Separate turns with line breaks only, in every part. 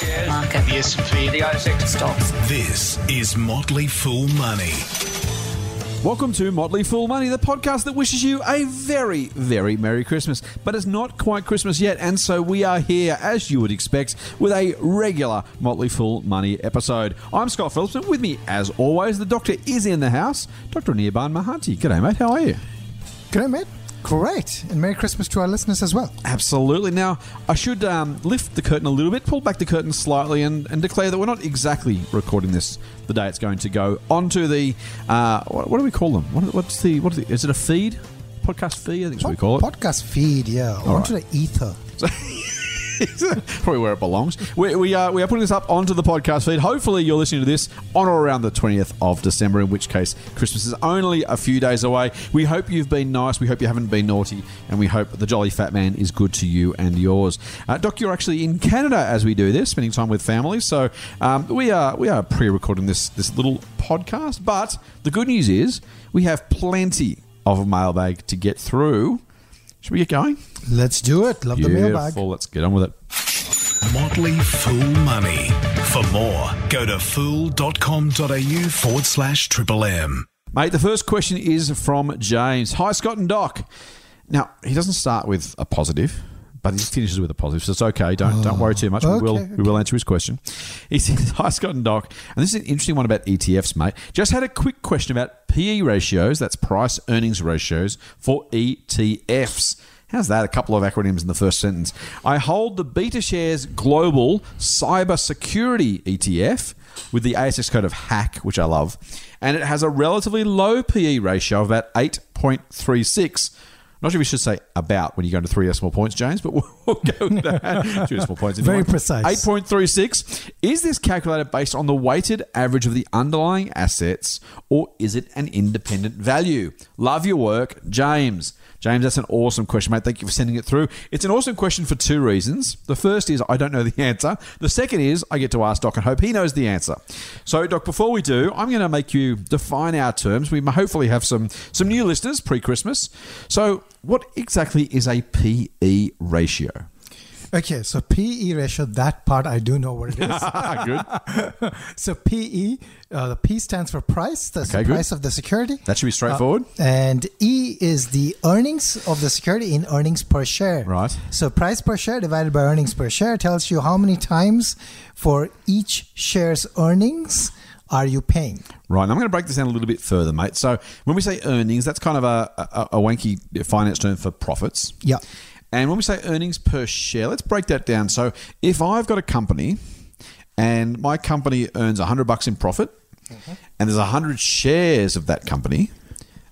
shares,
Market.
the S&P, the ASX
Stocks.
This is Motley Fool Money.
Welcome to Motley Fool Money, the podcast that wishes you a very, very Merry Christmas. But it's not quite Christmas yet, and so we are here, as you would expect, with a regular Motley Fool Money episode. I'm Scott Phillips, and with me, as always, the doctor is in the house, Dr. Nirban Mahanti. G'day, mate. How are you?
Good, mate. Great. And Merry Christmas to our listeners as well.
Absolutely. Now, I should um, lift the curtain a little bit, pull back the curtain slightly, and, and declare that we're not exactly recording this the day it's going to go onto the uh, what, what do we call them? What, what's the what is, it, is it a feed? Podcast feed, I think what we call it.
Podcast feed, yeah. onto the ether.
Probably where it belongs. We, we, are, we are putting this up onto the podcast feed. Hopefully, you're listening to this on or around the 20th of December, in which case Christmas is only a few days away. We hope you've been nice. We hope you haven't been naughty. And we hope the Jolly Fat Man is good to you and yours. Uh, Doc, you're actually in Canada as we do this, spending time with family. So um, we are, we are pre recording this, this little podcast. But the good news is we have plenty of mailbag to get through. Should we get going?
Let's do it. Love the mailbag.
Let's get on with it.
Motley Fool Money. For more, go to fool.com.au forward slash triple M.
Mate, the first question is from James. Hi, Scott and Doc. Now, he doesn't start with a positive, but he finishes with a positive, so it's okay. Don't don't worry too much. we oh, will
okay,
we will answer his question. He says, Hi, Scott and Doc. And this is an interesting one about ETFs, mate. Just had a quick question about PE ratios, that's price earnings ratios, for ETFs. How's that? A couple of acronyms in the first sentence. I hold the Beta Shares Global Cyber Security ETF with the ASX code of HACK, which I love, and it has a relatively low PE ratio of about 8.36. Not sure if we should say about when you go into three decimal points, James, but we'll, we'll go with that. Two decimal points.
Very precise.
8.36. Is this calculated based on the weighted average of the underlying assets or is it an independent value? Love your work, James. James, that's an awesome question, mate. Thank you for sending it through. It's an awesome question for two reasons. The first is I don't know the answer. The second is I get to ask Doc and hope he knows the answer. So, Doc, before we do, I'm going to make you define our terms. We hopefully have some some new listeners pre-Christmas. So, what exactly is a PE ratio?
Okay, so PE ratio, that part I do know what it is.
Good.
so PE, uh, the P stands for price. That's
Okay,
the
good.
price of the security.
That should be straightforward.
Uh, and E is the earnings of the security in earnings per share.
Right.
So price per share divided by earnings per share tells you how many times for each share's earnings are you paying.
Right, and I'm going to break this down a little bit further, mate. So when we say earnings, that's kind of a, a, a wanky finance term for profits.
Yeah.
And when we say earnings per share, let's break that down. So if I've got a company and my company earns 100 bucks in profit and there's 100 shares of that company,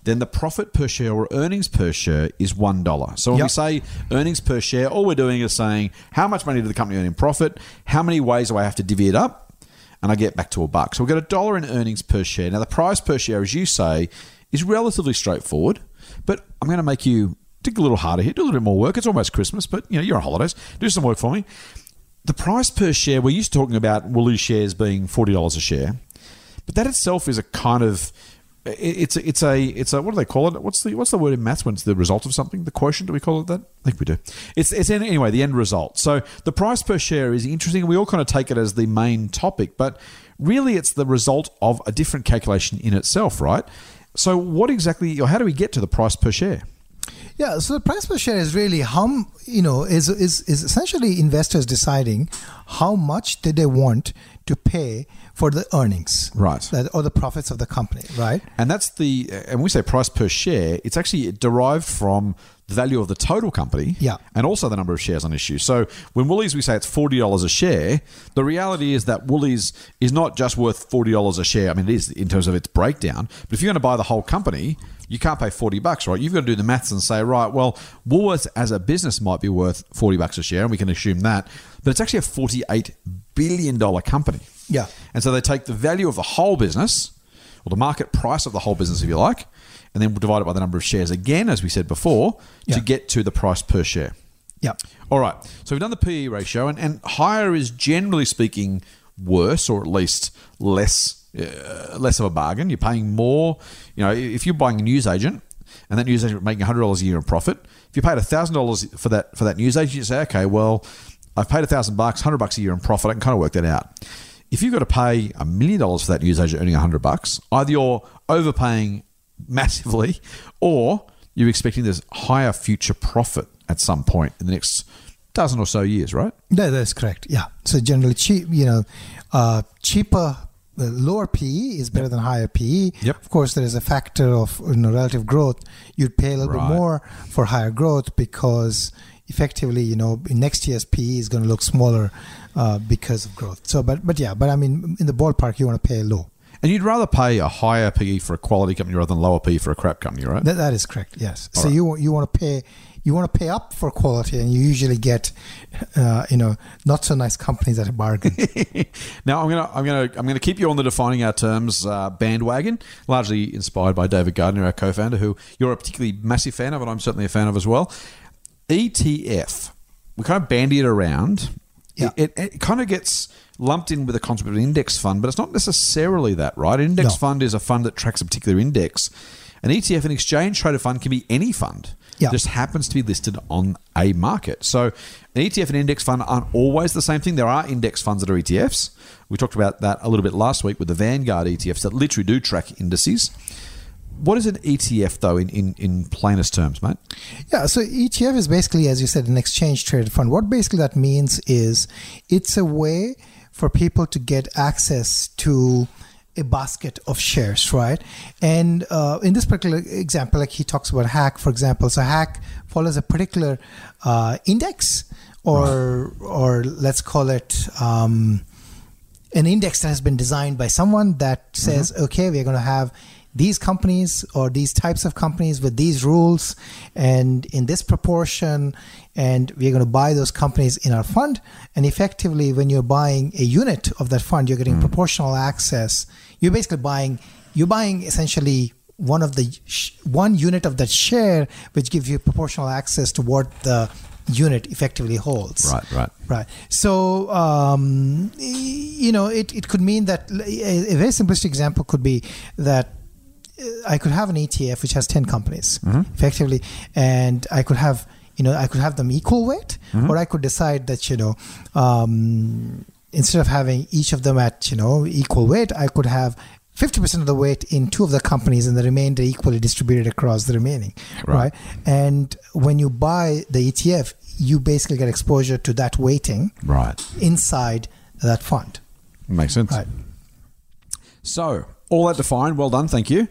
then the profit per share or earnings per share is $1. So when we say earnings per share, all we're doing is saying how much money did the company earn in profit, how many ways do I have to divvy it up, and I get back to a buck. So we've got a dollar in earnings per share. Now, the price per share, as you say, is relatively straightforward, but I'm going to make you dig a little harder here, do a little bit more work. It's almost Christmas, but you know, you're on holidays. Do some work for me. The price per share, we're used to talking about Woolies shares being $40 a share, but that itself is a kind of it's a, it's a it's a what do they call it? What's the what's the word in maths when it's the result of something? The quotient? Do we call it that? I think we do. It's it's in, anyway the end result. So the price per share is interesting. We all kind of take it as the main topic, but really it's the result of a different calculation in itself, right? So what exactly or how do we get to the price per share?
Yeah, so the price per share is really how you know is is is essentially investors deciding how much did they want to pay for the earnings,
Right.
that, or the profits of the company, right?
And that's the and we say price per share, it's actually derived from the value of the total company,
Yeah.
and also the number of shares on issue. So when Woolies we say it's forty dollars a share, the reality is that Woolies is not just worth forty dollars a share. I mean, it is in terms of its breakdown. But if you're going to buy the whole company, you can't pay forty bucks, right? You've got to do the maths and say, right, well, Woolworths as a business might be worth forty bucks a share, and we can assume that, but it's actually a forty-eight billion dollar company.
Yeah.
And so they take the value of the whole business, or the market price of the whole business, if you like, and then we'll divide it by the number of shares again, as we said before, to get to the price per share.
Yeah.
All right. So we've done the PE ratio, and, and higher is generally speaking worse, or at least less uh, less of a bargain. You're paying more. You know, if you're buying a news agent, and that news agent making hundred dollars a year in profit, if you paid thousand dollars for that for that news agent, you say, okay, well, I've paid thousand bucks, hundred bucks a year in profit. I can kind of work that out. If you've got to pay a million dollars for that news agent earning hundred bucks, either you're overpaying massively, or you're expecting there's higher future profit at some point in the next dozen or so years, right?
That, that's correct. Yeah. So generally, cheap. You know, uh, cheaper. Uh, lower PE is better than higher PE.
Yep.
Of course, there is a factor of you know, relative growth. You'd pay a little
Right.
bit more for higher growth because effectively, you know, next year's PE is going to look smaller uh, because of growth. So, but but yeah, but I mean, in the ballpark, you want to pay low.
And you'd rather pay a higher PE for a quality company rather than lower PE for a crap company, right?
That, that is correct. Yes.
All
so
right.
you you want to pay you want to pay up for quality, and you usually get uh, you know not so nice companies at a bargain.
now I'm gonna I'm gonna I'm gonna keep you on the defining our terms uh, bandwagon, largely inspired by David Gardner, our co-founder, who you're a particularly massive fan of, and I'm certainly a fan of as well. ETF, we kind of bandy it around.
Yeah.
It, it, it kind of gets lumped in with the concept of an index fund, but it's not necessarily that, right? An index
No.
fund is a fund that tracks a particular index. An ETF, an exchange traded fund, can be any fund.
Yeah.
Just happens to be listed on a market. So an ETF and index fund aren't always the same thing. There are index funds that are ETFs. We talked about that a little bit last week with the Vanguard ETFs that literally do track indices. What is an ETF though in, in, in plainest terms, mate?
Yeah, so ETF is basically, as you said, an exchange traded fund. What basically that means is it's a way for people to get access to a basket of shares, right? And uh, in this particular example, like he talks about Hack, for example. So Hack follows a particular uh, index, or or let's call it. Um, an index that has been designed by someone that says, okay, we're going to have these companies or these types of companies with these rules and in this proportion, and we're going to buy those companies in our fund. And effectively, when you're buying a unit of that fund, you're getting proportional access. You're basically buying, you're buying essentially one of the sh- one unit of that share, which gives you proportional access to what the unit effectively holds.
Right, right.
Right. So, um, you know, it, it could mean that a, a very simplistic example could be that uh, I could have an ETF which has 10 companies effectively, and I could have, you know, I could have them equal weight, or I could decide that, you know, um, instead of having each of them at, you know, equal weight, I could have 50% of the weight in two of the companies and the remainder equally distributed across the remaining,
Right.
right? And when you buy the ETF, you basically get exposure to that weighting
Right.
inside that fund.
Makes sense.
Right.
So, all that defined, well done, thank you.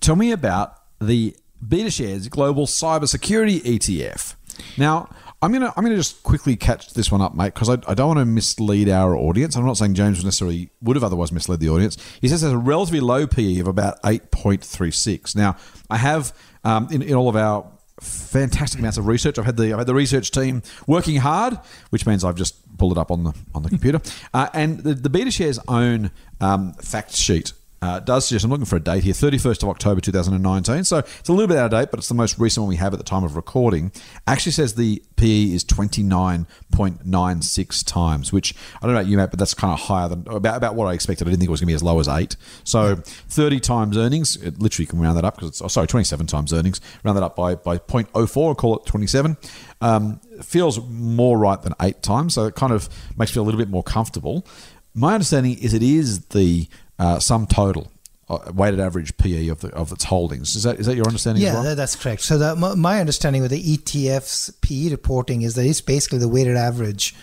Tell me about the BetaShares Global Cybersecurity ETF. Now, I'm gonna I'm gonna just quickly catch this one up, mate, because I, I don't want to mislead our audience. I'm not saying James necessarily would have otherwise misled the audience. He says there's a relatively low PE of about 8.36. Now, I have um, in, in all of our fantastic amounts of research. I've had the I've had the research team working hard, which means I've just pulled it up on the on the computer. Uh, and the, the BetaShares own um, fact sheet uh, does suggest I'm looking for a date here, 31st of October 2019. So it's a little bit out of date, but it's the most recent one we have at the time of recording. Actually says the PE is 29.96 times, which I don't know about you, Matt, but that's kind of higher than about, about what I expected. I didn't think it was going to be as low as eight. So 30 times earnings, it literally can round that up because it's, oh, sorry, 27 times earnings, round that up by, by 0.04, call it 27. Um, feels more right than eight times, so it kind of makes me a little bit more comfortable. My understanding is it is the uh, sum total uh, weighted average PE of the, of its holdings. Is that is that your understanding? as
Yeah,
well?
that's correct. So the, my, my understanding with the ETF's PE reporting is that it's basically the weighted average,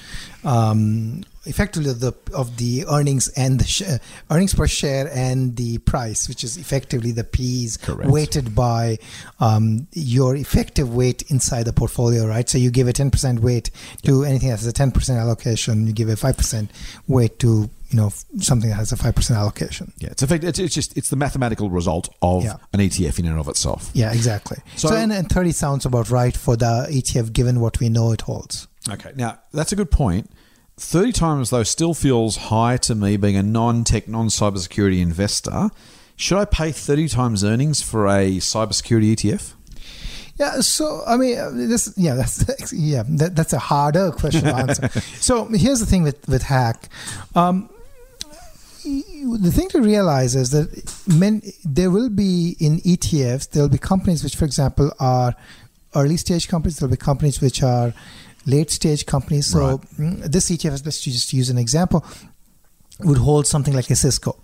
um, effectively of the of the earnings and the sh- earnings per share and the price, which is effectively the PEs
Correct.
weighted by um, your effective weight inside the portfolio, right? So you give a ten percent weight to anything that has a ten percent allocation. You give a five percent weight to you know something that has a five percent allocation.
yeah, it's, effect, it's it's just it's the mathematical result of
Yeah.
an ETF in and of itself.
Yeah, exactly.
So-
So, and, and 30 sounds about right for the ETF given what we know it holds.
Okay, now that's a good point. Thirty times though still feels high to me, being a non-tech, non-cybersecurity investor. Should I pay thirty times earnings for a cybersecurity ETF?
Yeah, so I mean, this yeah, that's yeah, that, that's a harder question to answer. so here's the thing with with hack. Um, the thing to realize is that men, there will be in ETFs there will be companies which, for example, are early stage companies. There will be companies which are late stage companies. So
Right.
mm, this ETF, let's just use an example, would hold something like a Cisco.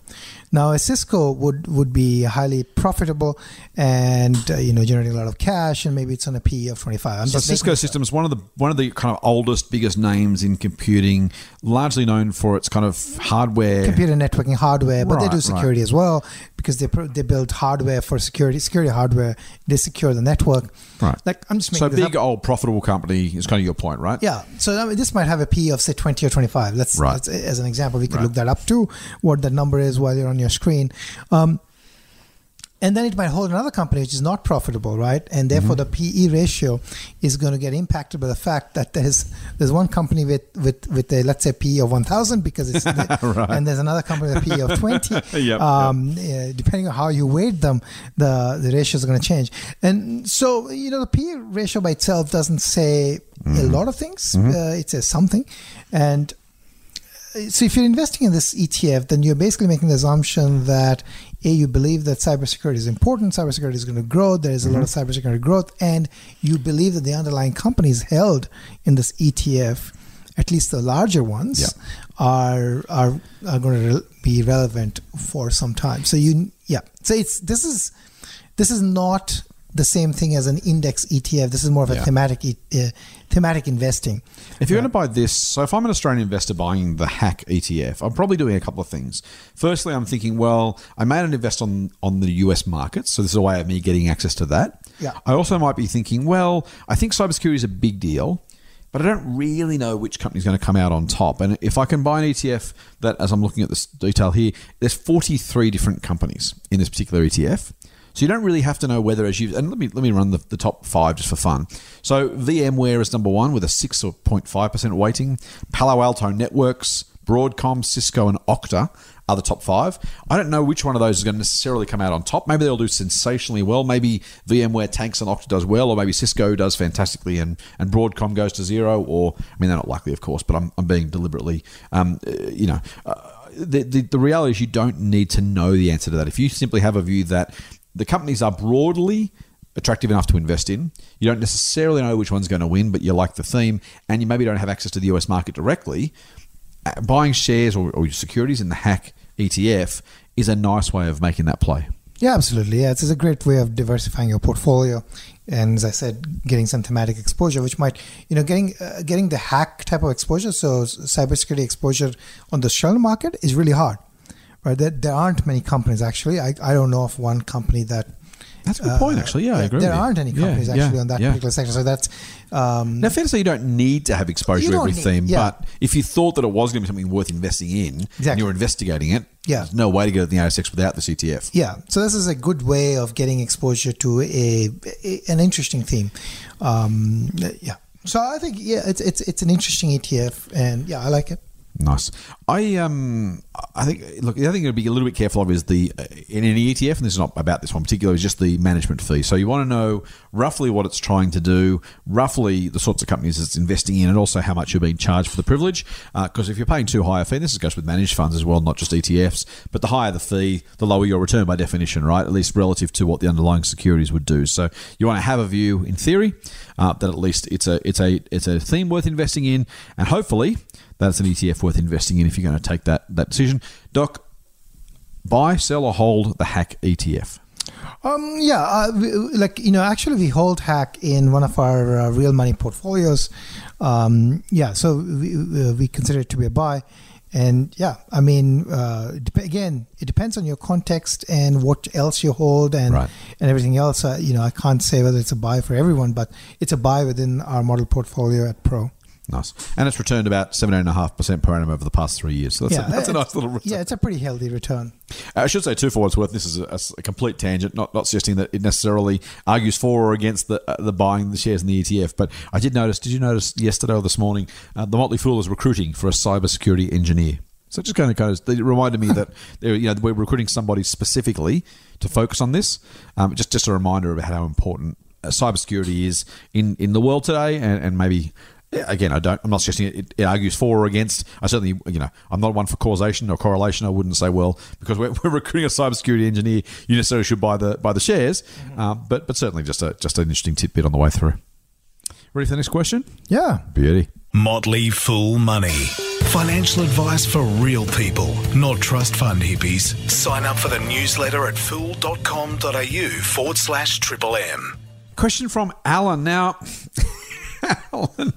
Now, a Cisco would would be highly profitable and uh, you know generating a lot of cash, and maybe it's on a PE of twenty five.
So Cisco Systems, one of the one of the kind of oldest, biggest names in computing, largely known for its kind of hardware.
computer networking hardware, but they
Right,
do
right.
security as well because they they build hardware for security, security hardware. They secure the network.
Right.
Like I'm just
So
making this
big,
up.
old, profitable company is kind of your point, right?
Yeah. So I mean, this might have a P of say 20 or 25. Let's,
Right.
let's as an example, we could
Right.
look that up too, what that number is while you're on your screen. Um, and then it might hold another company which is not profitable, right? And therefore,
Mm-hmm.
the PE ratio is going to get impacted by the fact that there's there's one company with with with a let's say PE of 1,000 because it's
Right.
and there's another company with a PE of 20.
Yep,
um, yeah, depending on how you weight them, the the ratios are going to change. And so you know the PE ratio by itself doesn't say
Mm-hmm.
a lot of things. Uh, it says something, and so if you're investing in this ETF, then you're basically making the assumption that a you believe that cybersecurity is important, cybersecurity is going to grow, there is a lot of
Mm-hmm.
cybersecurity growth, and you believe that the underlying companies held in this ETF, at least the larger ones,
Yeah.
are are are going to be relevant for some time. So you yeah, so it's this is this is not the same thing as an index ETF. This is more of a
Yeah.
thematic e- uh, thematic investing.
If you're going to buy this, so if I'm an Australian investor buying the Hack ETF, I'm probably doing a couple of things. Firstly, I'm thinking, well, I made an invest on on the US markets, so this is a way of me getting access to that.
Yeah.
I also might be thinking, well, I think cybersecurity is a big deal, but I don't really know which company's going to come out on top. And if I can buy an ETF that, as I'm looking at this detail here, there's 43 different companies in this particular ETF. So you don't really have to know whether as you and let me let me run the, the top five just for fun. So VMware is number one with a six or 0.5 percent weighting. Palo Alto Networks, Broadcom, Cisco, and Okta are the top five. I don't know which one of those is going to necessarily come out on top. Maybe they'll do sensationally well. Maybe VMware tanks and Okta does well, or maybe Cisco does fantastically and, and Broadcom goes to zero. Or I mean, they're not likely, of course, but I'm, I'm being deliberately, um, uh, you know. Uh, the, the, the reality is you don't need to know the answer to that. If you simply have a view that the companies are broadly attractive enough to invest in, you don't necessarily know which one's going to win, but you like the theme, and you maybe don't have access to the US market directly, uh, buying shares or, or securities in the Hack ETF is a nice way of making that play.
Yeah, absolutely. Yeah, it's a great way of diversifying your portfolio, and as I said, getting some thematic exposure, which might, you know, getting uh, getting the hack type of exposure, so cybersecurity exposure on the shell market is really hard, right? There, there aren't many companies actually. I, I don't know of one company that.
That's a good point,
uh,
actually. Yeah, I agree
There aren't any companies
yeah,
actually on that
yeah.
particular sector. So that's um,
Now, fair to say you don't need to have exposure to every
need-
theme,
yeah.
but if you thought that it was going to be something worth investing in and you're investigating it,
Yeah.
there's no way to get at the ASX without the ETF.
Yeah, so this is a good way of getting exposure to a, a an interesting theme. Um, yeah, so I think yeah, it's it's it's an interesting ETF, and yeah, I like it.
Nice. I um I think look the other thing to be a little bit careful of is the uh, in any ETF and this is not about this one particular is just the management fee. So you want to know roughly what it's trying to do, roughly the sorts of companies it's investing in, and also how much you're being charged for the privilege. Because if you're paying too high a fee, this is goes with managed funds as well, not just ETFs. But the higher the fee, the lower your return by definition, right? At least relative to what the underlying securities would do. So you want to have a view in theory uh, that at least it's a it's a it's a theme worth investing in, and hopefully that's an ETF worth investing in if you're going to take that that decision. Doc, buy, sell, or hold the Hack ETF.
Um, yeah, uh, we, like you know, actually, we hold hack in one of our uh, real money portfolios. Um, yeah, so we, uh, we consider it to be a buy, and yeah, I mean, uh, dep- again, it depends on your context and what else you hold and
Right.
and everything else. Uh, you know, I can't say whether it's a buy for everyone, but it's a buy within our model portfolio at Pro.
Nice, and it's returned about seven and a half percent per annum over the past three years. So that's,
yeah,
a, that's a nice little return.
Yeah, it's a pretty healthy return.
I should say too for what it's worth. This is a, a complete tangent, not not suggesting that it necessarily argues for or against the uh, the buying the shares in the ETF. But I did notice. Did you notice yesterday or this morning? Uh, the Motley Fool is recruiting for a cybersecurity engineer. So it just kind of goes. It reminded me that they're, you know we're recruiting somebody specifically to focus on this. Um, just just a reminder about how important uh, cybersecurity is in in the world today, and, and maybe. Yeah, Again, I don't. I'm not suggesting it, it, it argues for or against. I certainly, you know, I'm not one for causation or correlation. I wouldn't say, well, because we're, we're recruiting a cybersecurity engineer, you necessarily should buy the buy the shares. Um, but but certainly just a just an interesting tidbit on the way through. Ready for the next question?
Yeah.
Beauty.
Motley Fool Money. Financial advice for real people, not trust fund hippies. Sign up for the newsletter at fool.com.au forward slash triple M.
Question from Alan. Now, Alan,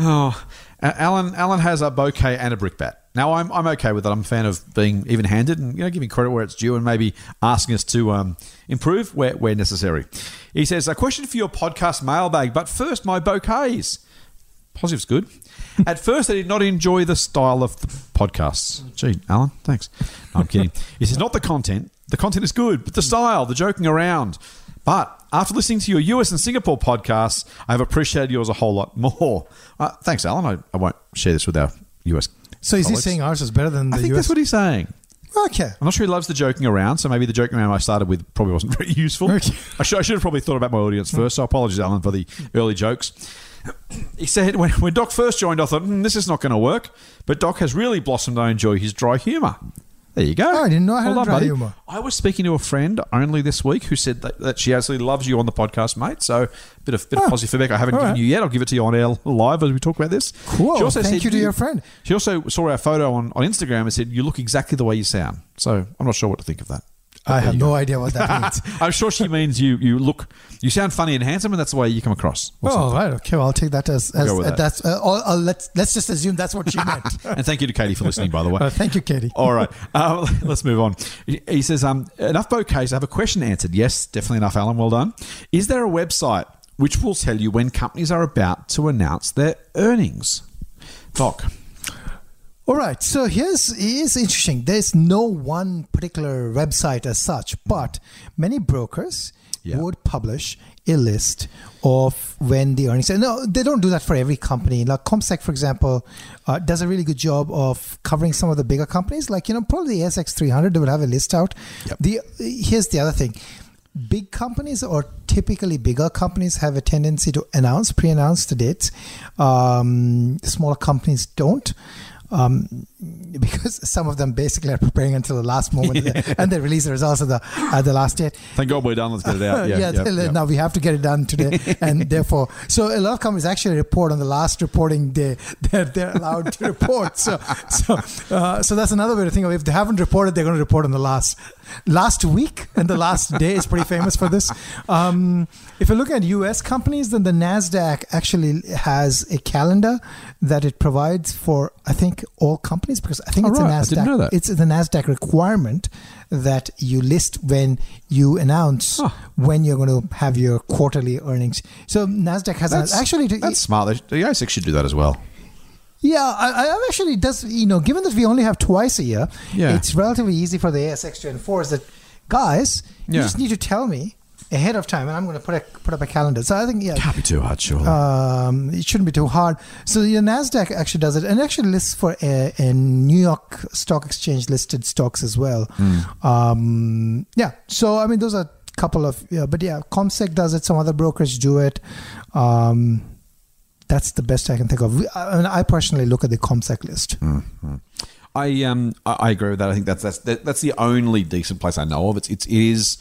oh, Alan, Alan has a bouquet and a brickbat. Now, I'm, I'm okay with that. I'm a fan of being even-handed and you know giving credit where it's due and maybe asking us to um, improve where, where necessary. He says, "A question for your podcast mailbag, but first, my bouquets." Positive's good. At first, I did not enjoy the style of the podcasts. Gee, Alan, thanks. No, I'm kidding. He says, not the content. The content is good, but the style, the joking around. But after listening to your US and Singapore podcasts, I have appreciated yours a whole lot more. Uh, thanks, Alan. I, I won't share this with our US.
So is he saying ours is better than the
I think
US?
that's what he's saying.
okay.
I'm not sure he loves the joking around, so maybe the joking around I started with probably wasn't very useful.
Okay.
I, should, I should have probably thought about my audience first, so apologies, Alan, for the early jokes. He said, when, when Doc first joined, I thought, hmm, this is not going to work. But Doc has really blossomed. I enjoy his dry humour. There you go.
Oh, I didn't know I had
Well
a
done,
dry
buddy.
humour.
I was speaking to a friend only this week who said that, that she absolutely loves you on the podcast, mate. So, a bit of bit of
Oh,
positive feedback. I haven't given
right.
you yet. I'll give it to you on air live as we talk about this.
Cool.
She also
Thank
said
you to your friend.
She also saw our photo on, on Instagram and said, You look exactly the way you sound. So, I'm not sure what to think of that.
I have no idea what that means.
I'm sure she means you you look you sound funny and handsome, and that's the way you come across.
Oh,
something.
right. Okay. Well, I'll take that as, as uh,
that.
that's. Uh, I'll, I'll, let's let's just assume that's what she meant.
And thank you to Katie for listening, by the way.
Uh, thank you, Katie.
All right, uh, let's move on. He- He says, um, enough bouquets. I have a question answered. Yes, definitely enough, Alan. Well done. Is there a website which will tell you when companies are about to announce their earnings? Doc.
All right. So here's here's interesting. There's no one particular website as such, but many brokers
Yeah.
would publish a list of when the earnings. No, they don't do that for every company. Like CommSec, for example, uh, does a really good job of covering some of the bigger companies. Like you know, probably the SX 300, they would have a list out.
Yep.
The here's the other thing. Big companies or typically bigger companies have a tendency to announce, pre-announce the dates. Um, smaller companies don't. Um, because some of them basically are preparing until the last moment and they release the results at the at the last date.
Thank God we're done. Let's get it out. Yeah,
yeah,
yeah, yeah.
now we have to get it done today, and therefore, so a lot of companies actually report on the last reporting day that they're allowed to report. So, so, uh, so that's another way to think of it. If they haven't reported, they're going to report on the last last week, and the last day is pretty famous for this. Um, if you look at U.S. companies, then the Nasdaq actually has a calendar that it provides for I think all companies because I think
Oh,
it's
right.
a Nasdaq.
didn't know that.
It's the Nasdaq requirement that you list when you announce when you're going to have your quarterly earnings. So Nasdaq has
That's,
actually to,
that's smart. The ASX should do that as well.
yeah, I, I actually does you know given that we only have twice a year,
Yeah.
it's relatively easy for the ASX to enforce that. Guys, you just need to tell me ahead of time, and I'm going to put a, put up a calendar. So I think yeah,
Can't be too hard, surely.
um, it shouldn't be too hard. So the Nasdaq actually does it, and actually lists for a, a New York Stock Exchange listed stocks as well. Um, yeah. So I mean, those are a couple of yeah, but yeah, CommSec does it. Some other brokers do it. Um, that's the best I can think of. I, mean, I personally look at the CommSec list.
I um I, I agree with that. I think that's that's that, that's the only decent place I know of. It's it's it is.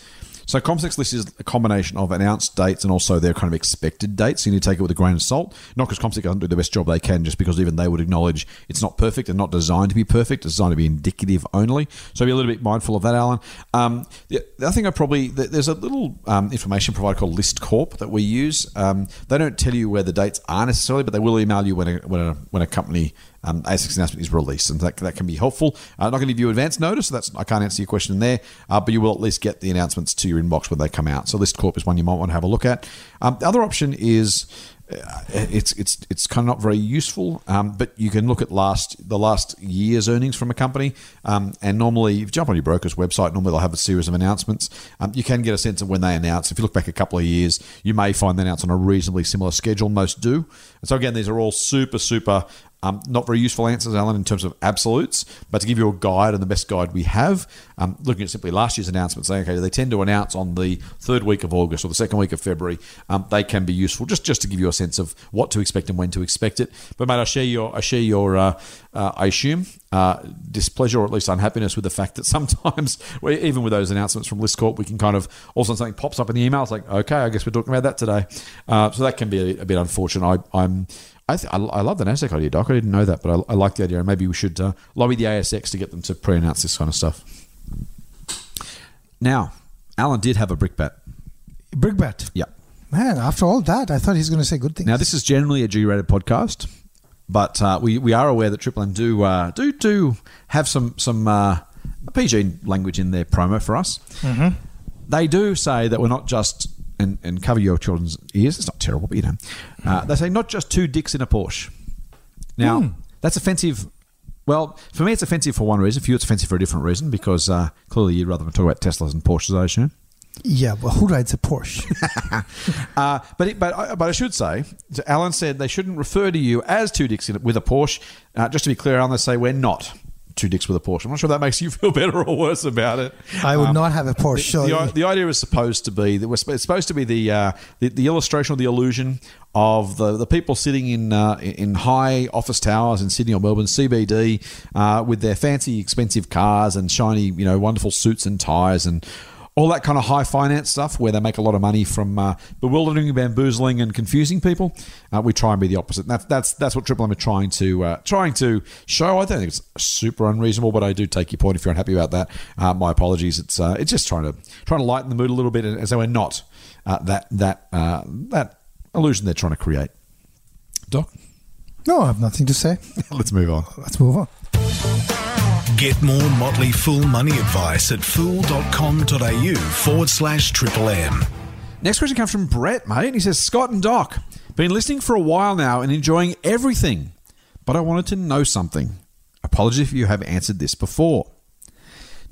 So CommSec's list is a combination of announced dates and also their kind of expected dates. You need to take it with a grain of salt. Not because Comsec doesn't do the best job they can, just because even they would acknowledge it's not perfect and not designed to be perfect. It's designed to be indicative only. So be a little bit mindful of that, Alan. Um, the other thing I probably there's a little um, information provider called Listcorp that we use. Um, they don't tell you where the dates are necessarily, but they will email you when a when a when a company um, ASIC's announcement is released, and that, that can be helpful. Uh, I'm not going to give you advance notice, so that's I can't answer your question there, uh, but you will at least get the announcements to your inbox when they come out. So Listcorp is one you might want to have a look at. Um, the other option is uh, it's it's it's kind of not very useful, um, but you can look at last the last year's earnings from a company, um, and normally if you jump on your broker's website, normally they'll have a series of announcements. Um, you can get a sense of when they announce. If you look back a couple of years, you may find they announce on a reasonably similar schedule. Most do, and so again, these are all super super Um, not very useful answers, Alan, in terms of absolutes, but to give you a guide and the best guide we have, um, looking at simply last year's announcement, saying, okay, they tend to announce on the third week of August or the second week of February. Um, they can be useful just, just to give you a sense of what to expect and when to expect it. But mate, I share your, I share your, uh, uh, I assume, uh, displeasure or at least unhappiness with the fact that sometimes, even with those announcements from Listcorp, we can kind of all of a sudden something pops up in the email. It's like, okay, I guess we're talking about that today. Uh, so that can be a, a bit unfortunate. I, I'm I, th- I, I love the NASDAQ idea, Doc. I didn't know that, but I, I like the idea. And maybe we should uh, lobby the ASX to get them to pre announce this kind of stuff. Now, Alan did have a brickbat.
Brickbat.
Yeah.
Man, after all that, I thought he's going to say good things.
Now, this is generally a G rated podcast, but uh, we, we are aware that Triple M do, uh, do, do have some, some uh, PG language in their promo for us. Mm-hmm. They do say that we're not just and, and cover your children's ears. It's not terrible, but you know. Uh, they say not just two dicks in a Porsche. Now, that's offensive. Well, for me, it's offensive for one reason. For you, it's offensive for a different reason because uh, clearly you'd rather talk about Teslas and Porsches, I assume.
yeah, well, who rides a Porsche?
Uh, but it, but I, but I should say, Alan said they shouldn't refer to you as two dicks in, with a Porsche. Uh, just to be clear, Alan, they say we're not two dicks with a Porsche. I'm not sure that makes you feel better or worse about it.
I would
Um,
not have a Porsche.
the, the, the idea is supposed to be that we're, it's supposed to be the, uh, the the illustration or the illusion of the, the people sitting in uh, in high office towers in Sydney or Melbourne CBD uh, with their fancy expensive cars and shiny you know wonderful suits and ties and all that kind of high finance stuff where they make a lot of money from uh, bewildering, bamboozling, and confusing people. Uh, we try and be the opposite. And that's that's that's what Triple M are trying to uh, trying to show. I don't think it's super unreasonable, but I do take your point. If you're unhappy about that, uh, my apologies. It's uh, it's just trying to trying to lighten the mood a little bit, and so we're not uh, that that uh, that illusion they're trying to create. Doc,
no, I have nothing to say.
let's move on.
Let's move on.
Get more Motley Fool money advice at fool.com.au forward slash triple M.
Next question comes from Brett, mate. He says, Scott and Doc, been listening for a while now and enjoying everything, but I wanted to know something. Apologies if you have answered this before.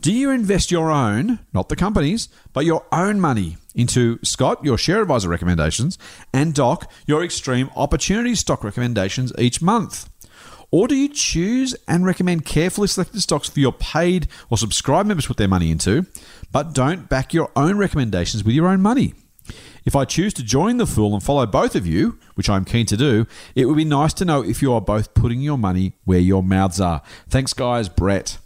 Do you invest your own, not the company's, but your own money into Scott, your share advisor recommendations, and Doc, your extreme opportunity stock recommendations each month? Or do you choose and recommend carefully selected stocks for your paid or subscribed members to put their money into, but don't back your own recommendations with your own money? If I choose to join the fool and follow both of you, which I'm keen to do, it would be nice to know if you are both putting your money where your mouths are. Thanks, guys. Brett.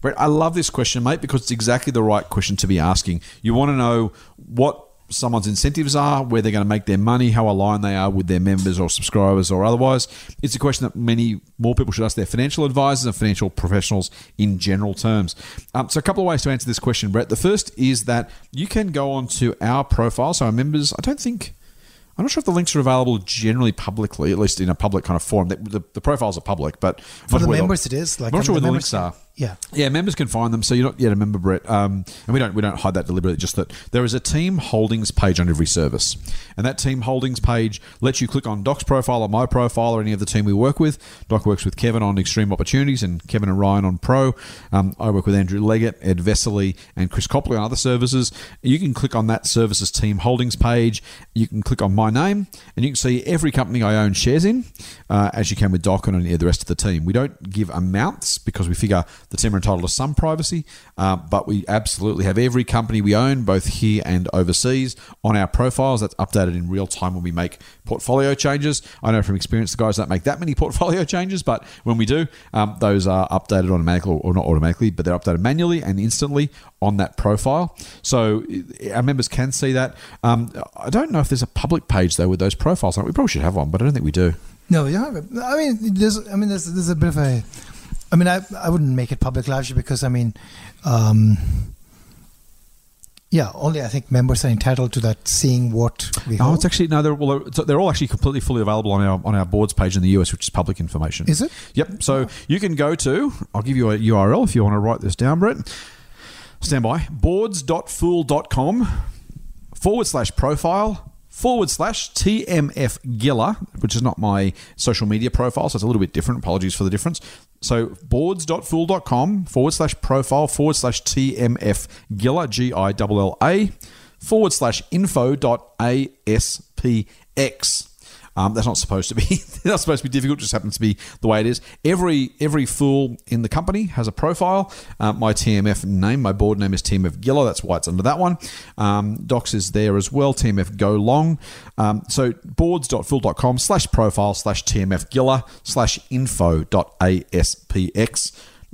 Brett, I love this question, mate, because it's exactly the right question to be asking. You want to know what someone's incentives are, where they're going to make their money, how aligned they are with their members or subscribers or otherwise. It's a question that many more people should ask their financial advisors and financial professionals in general terms. Um, so, a couple of ways to answer this question, Brett. The first is that you can go on to our profile. So, our members, I don't think. I'm not sure if the links are available generally publicly, at least in a public kind of forum. The, the, the profiles are public, but
For the members, it is. Like,
I'm not sure where the links are.
Yeah.
Yeah, members can find them. So you're not yet a member, Brett. Um, and we don't we don't hide that deliberately. Just that there is a team holdings page on every service, and that team holdings page lets you click on Doc's profile or my profile or any of the team we work with. Doc works with Kevin on Extreme Opportunities and Kevin and Ryan on Pro. Um, I work with Andrew Leggett, Ed Vesely, and Chris Copley on other services. You can click on that services team holdings page. You can click on my name, and you can see every company I own shares in, uh, as you can with Doc and the rest of the team. We don't give amounts because we figure the team are entitled to some privacy, uh, but we absolutely have every company we own, both here and overseas, on our profiles. That's updated in real time when we make portfolio changes. I know from experience the guys don't make that many portfolio changes, but when we do, um, those are updated automatically, or not automatically, but they're updated manually and instantly on that profile. So our members can see that. Um, I don't know if there's a public page though with those profiles. We probably should have one, but I don't think we do.
No, yeah. I mean, there's. I mean, there's. There's a bit of a. I mean, I. I wouldn't make it public largely because I mean, um, yeah. Only I think members are entitled to that, seeing what we
Oh,
hold.
it's actually no. They're well, they're- they're all actually completely fully available on our on our boards page in the US, which is public information.
Is it?
Yep. So you can go to. I'll give you a URL if you want to write this down, Brett. Stand by. Boards.fool.com forward slash profile forward slash TMF Giller, which is not my social media profile, so it's a little bit different. Apologies for the difference. So boards.fool.com forward slash profile forward slash TMF Giller, G I L L A, forward slash info dot ASPX. Um, that's not supposed to be. not supposed to be difficult. Just happens to be the way it is. Every every fool in the company has a profile. Uh, my TMF name, my board name is TMF Giller. That's why it's under that one. Um, Docs is there as well. TMF Go Long. Um, so boards.fool.com slash profile slash TMF Giller slash info.aspx.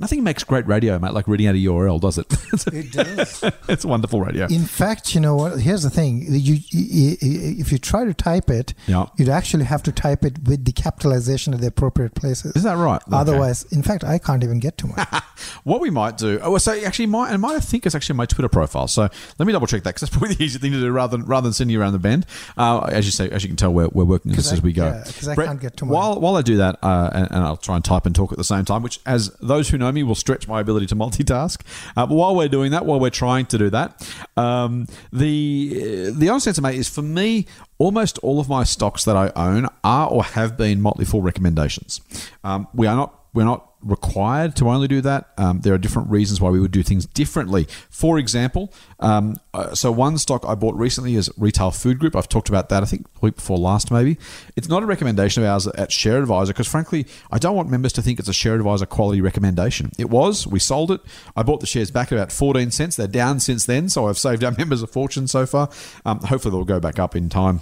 Nothing makes great radio, mate, like reading out a URL, does it?
It does.
it's wonderful radio.
In fact, you know what? Here's the thing: you, you if you try to type it,
Yeah.
you'd actually have to type it with the capitalization at the appropriate places.
Is that right? Okay.
Otherwise, in fact, I can't even get to mine.
What we might do, oh, so actually, my, and my, I think it's actually my Twitter profile. So let me double check that because that's probably the easy thing to do rather than rather than sending you around the bend. Uh, as you say, as you can tell, we're, we're working this
I-
as we go.
yeah, 'cause I
Brett,
can't get to mine.
while while I do that, uh, and, and I'll try and type and talk at the same time, which, as those who know me, will stretch my ability to multitask. Uh, but while we're doing that, while we're trying to do that, um, the the honest answer, mate, is for me, almost all of my stocks that I own are or have been Motley Fool recommendations. Um, we are not we're not required to only do that. Um, there are different reasons why we would do things differently. For example, um, uh, so one stock I bought recently is Retail Food Group. I've talked about that, I think, week before last, maybe. It's not a recommendation of ours at Share Advisor because, frankly, I don't want members to think it's a Share Advisor quality recommendation. It was. We sold it. I bought the shares back at about 14 cents. They're down since then, so I've saved our members a fortune so far. Um, hopefully, they'll go back up in time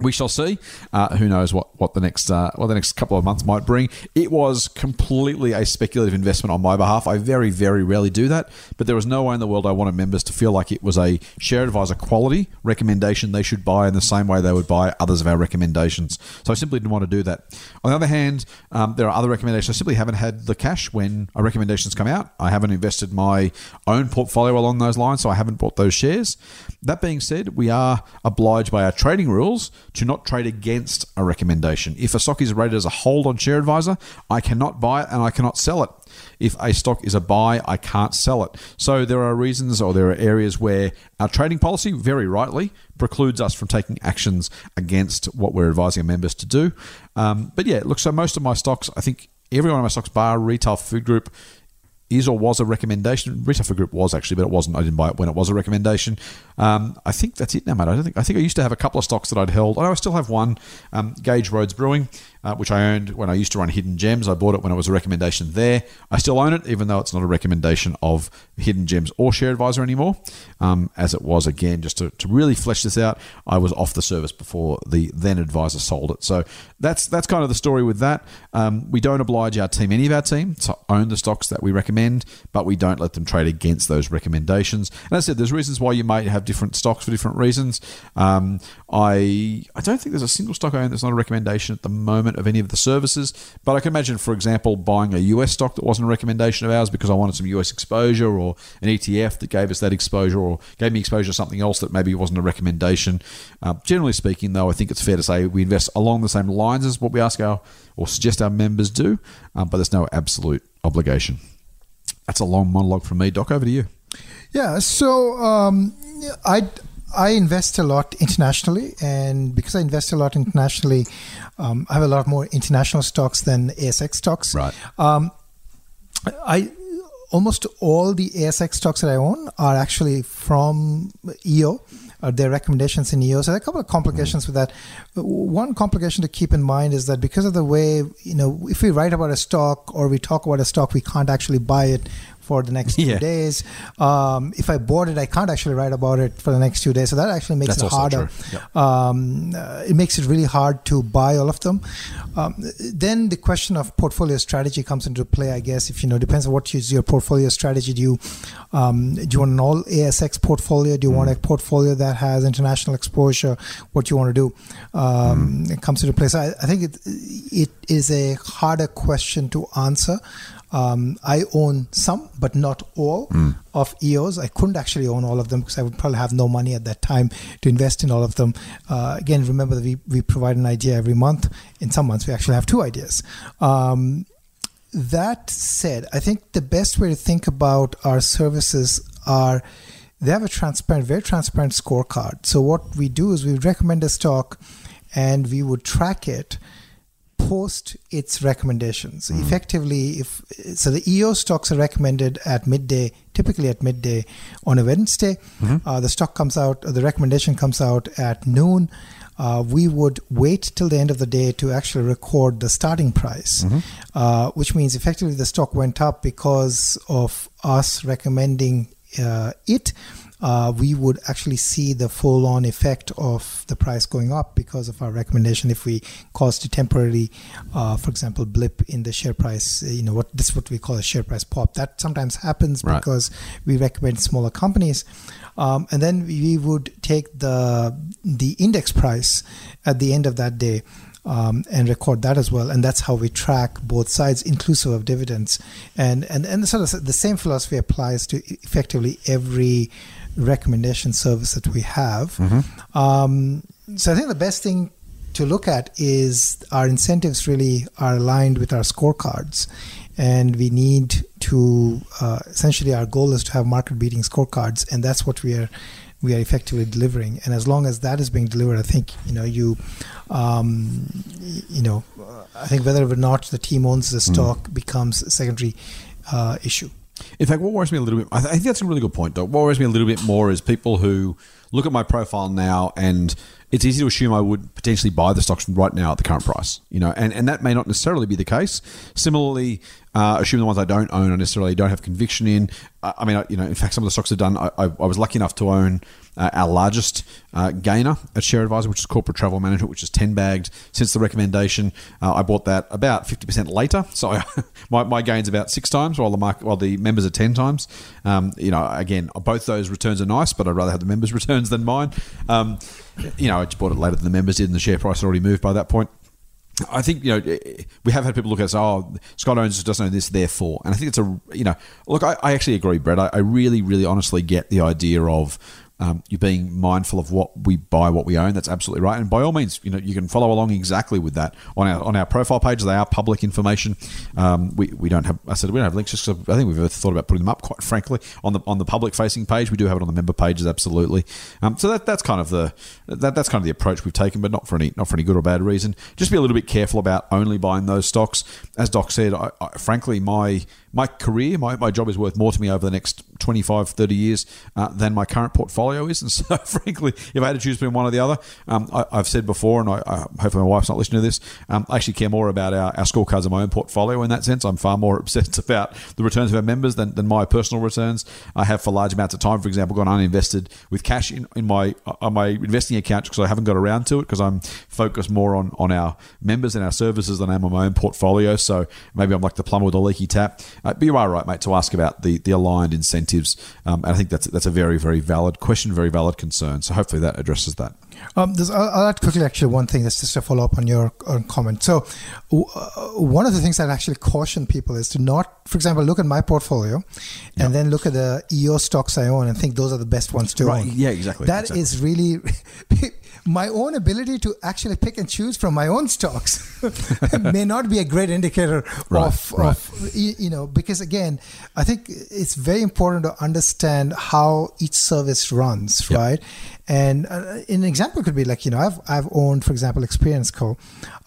we shall see. Uh, who knows what, what the next uh, what the next couple of months might bring? It was completely a speculative investment on my behalf. I very very rarely do that, but there was no way in the world I wanted members to feel like it was a share advisor quality recommendation they should buy in the same way they would buy others of our recommendations. So I simply didn't want to do that. On the other hand, um, there are other recommendations. I simply haven't had the cash when a recommendations come out. I haven't invested my own portfolio along those lines, so I haven't bought those shares. That being said, we are obliged by our trading rules to not trade against a recommendation. If a stock is rated as a hold on Share Advisor, I cannot buy it and I cannot sell it. If a stock is a buy, I can't sell it. So there are reasons or there are areas where our trading policy, very rightly, precludes us from taking actions against what we're advising our members to do. Um, but yeah, look, so most of my stocks, I think every one of my stocks, bar Retail Food Group, is or was a recommendation. Retail Food Group was actually, but it wasn't. I didn't buy it when it was a recommendation. Um, I think that's it now, mate. I don't think. I think I used to have a couple of stocks that I'd held. I know I still have one, um, Gage Roads Brewing, uh, which I owned when I used to run Hidden Gems. I bought it when it was a recommendation there. I still own it, even though it's not a recommendation of Hidden Gems or Share Advisor anymore, um, as it was again. Just to, to really flesh this out, I was off the service before the then advisor sold it. So that's that's kind of the story with that. Um, we don't oblige our team, any of our team, to own the stocks that we recommend, but we don't let them trade against those recommendations. And I said, there's reasons why you might have different stocks for different reasons. Um, I I don't think there's a single stock I own that's not a recommendation at the moment of any of the services, but I can imagine, for example, buying a US stock that wasn't a recommendation of ours because I wanted some US exposure or an ETF that gave us that exposure or gave me exposure to something else that maybe wasn't a recommendation. Uh, generally speaking, though, I think it's fair to say we invest along the same lines as what we ask our or suggest our members do, um, but there's no absolute obligation. That's a long monologue from me. Doc, over to you.
Yeah, so um, I I invest a lot internationally, and because I invest a lot internationally, um, I have a lot more international stocks than ASX stocks.
Right.
Um, I almost all the ASX stocks that I own are actually from EO. Uh, their recommendations in EO. So there are a couple of complications with that. One complication to keep in mind is that because of the way you know, if we write about a stock or we talk about a stock, we can't actually buy it for the next
Yeah.
two days. Um, if I bought it, I can't actually write about it for the next two days. So that actually makes
That's
it harder.
Yep.
Um, uh, it makes it really hard to buy all of them. Um, then the question of portfolio strategy comes into play. I guess if you know depends on what is your portfolio strategy. Do you um, do you want an all ASX portfolio? Do you want a portfolio that has international exposure? What do you want to do? Um, It comes into play. So I, I think it it is a harder question to answer. Um, I own some, but not all of EOS. I couldn't actually own all of them because I would probably have no money at that time to invest in all of them. Uh, again, remember that we, we provide an idea every month. In some months, we actually have two ideas. Um, that said, I think the best way to think about our services are they have a transparent, very transparent scorecard. So what we do is we recommend a stock and we would track it post its recommendations. Effectively, if so, the EO stocks are recommended at midday, typically at midday on a Wednesday. Uh, the stock comes out, the recommendation comes out at noon. uh, we would wait till the end of the day to actually record the starting price, uh, which means effectively the stock went up because of us recommending uh, it. Uh, we would actually see the full on effect of the price going up because of our recommendation if we caused a temporary, uh, for example, blip in the share price. You know, what this is what we call a share price pop. That sometimes happens
Right.
because we recommend smaller companies. Um, and then we would take the the index price at the end of that day um, and record that as well. And that's how we track both sides, inclusive of dividends. And and and sort of the same philosophy applies to effectively every recommendation service that we have. Um, so I think the best thing to look at is our incentives really are aligned with our scorecards. And we need to uh, essentially our goal is to have market beating scorecards and that's what we are we are effectively delivering. And as long as that is being delivered i think you know you um, you know i think whether or not the team owns the stock becomes a secondary uh, issue
In fact, what worries me a little bit, I th- I think that's a really good point, Doc. What worries me a little bit more is people who look at my profile now and it's easy to assume I would potentially buy the stocks right now at the current price, you know, and, and that may not necessarily be the case. Similarly, uh, assume the ones I don't own I necessarily don't have conviction in. Uh, I mean, I, you know, in fact, some of the stocks I've done, I, I, I was lucky enough to own uh, our largest uh, gainer at Share Advisor, which is Corporate Travel Management, which is 10 bagged since the recommendation. Uh, I bought that about 50% later. So I, my, my gain's about six times while the market, while the members are 10 times. Um, you know, again, both those returns are nice, but I'd rather have the members' returns than mine. Um, you know, I just bought it later than the members did, and the share price had already moved by that point. I think you know we have had people look at us. Oh, Scott owns doesn't own this, therefore, and I think it's a you know look. I, I actually agree, Brett. I, I really, really, honestly get the idea of um, you being mindful of what we buy, what we own. That's absolutely right, and by all means, you know you can follow along exactly with that on our on our profile page. They are public information. Um, we, we don't have. I said we don't have links. Just I think we've ever thought about putting them up. Quite frankly, on the on the public facing page, we do have it on the member pages. Absolutely. Um, so that that's kind of the that, that's kind of the approach we've taken, but not for any not for any good or bad reason. Just be a little bit careful about only buying those stocks. As Doc said, I, I, frankly, my my career, my, my job is worth more to me over the next 25, 30 years uh, than my current portfolio is. And so, frankly, if I had to choose between one or the other, um, I, I've said before, and I, I, hopefully my wife's not listening to this, um, I actually care more about our, our scorecards of my own portfolio in that sense. I'm far more obsessed about the returns of our members than, than my personal returns. I have for large amounts of time, for example, gone uninvested with cash in, in my on my investing account because I haven't got around to it because I'm focused more on, on our members and our services than I am on my own portfolio. So maybe I'm like the plumber with a leaky tap. Uh, but you are right, mate, to ask about the, the aligned incentives. Um, and I think that's that's a very, very valid question, very valid concern. So hopefully that addresses that.
Um, there's, I'll, I'll add quickly, actually, one thing that's just a follow up on your comment. So, w- uh, one of the things that actually caution people is to not, for example, look at my portfolio and then look at the EO stocks I own and think those are the best ones to
Right.
own.
Yeah, exactly.
That
Exactly.
is really my own ability to actually pick and choose from my own stocks may not be a great indicator
Right,
of,
right.
of you know because again i think it's very important to understand how each service runs
Yep.
right and uh, an example could be like you know i've i've owned for example experience co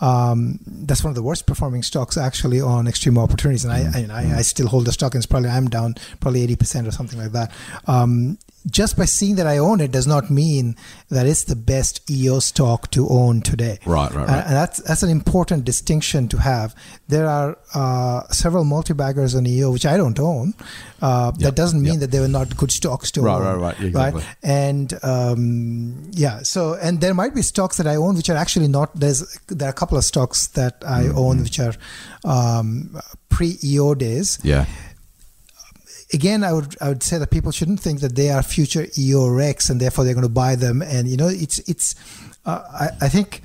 um, that's one of the worst performing stocks actually on extreme opportunities and
Mm-hmm.
I, I i still hold the stock and it's probably i'm down probably 80% or something like that um, just by seeing that I own it does not mean that it's the best EO stock to own today.
Right, right, right.
And- And that's that's an important distinction to have. There are uh, several multi-baggers on EO which I don't own. Uh,
Yep,
that doesn't mean
yep.
that they were not good stocks to
Right,
own.
right, right. Exactly.
And um, yeah, so and there might be stocks that I own which are actually not. There's there are a couple of stocks that I
Mm-hmm.
own which are um, pre EO days
Yeah.
Again, I would I would say that people shouldn't think that they are future EO Rex and therefore they're going to buy them. And you know, it's it's uh, I, I think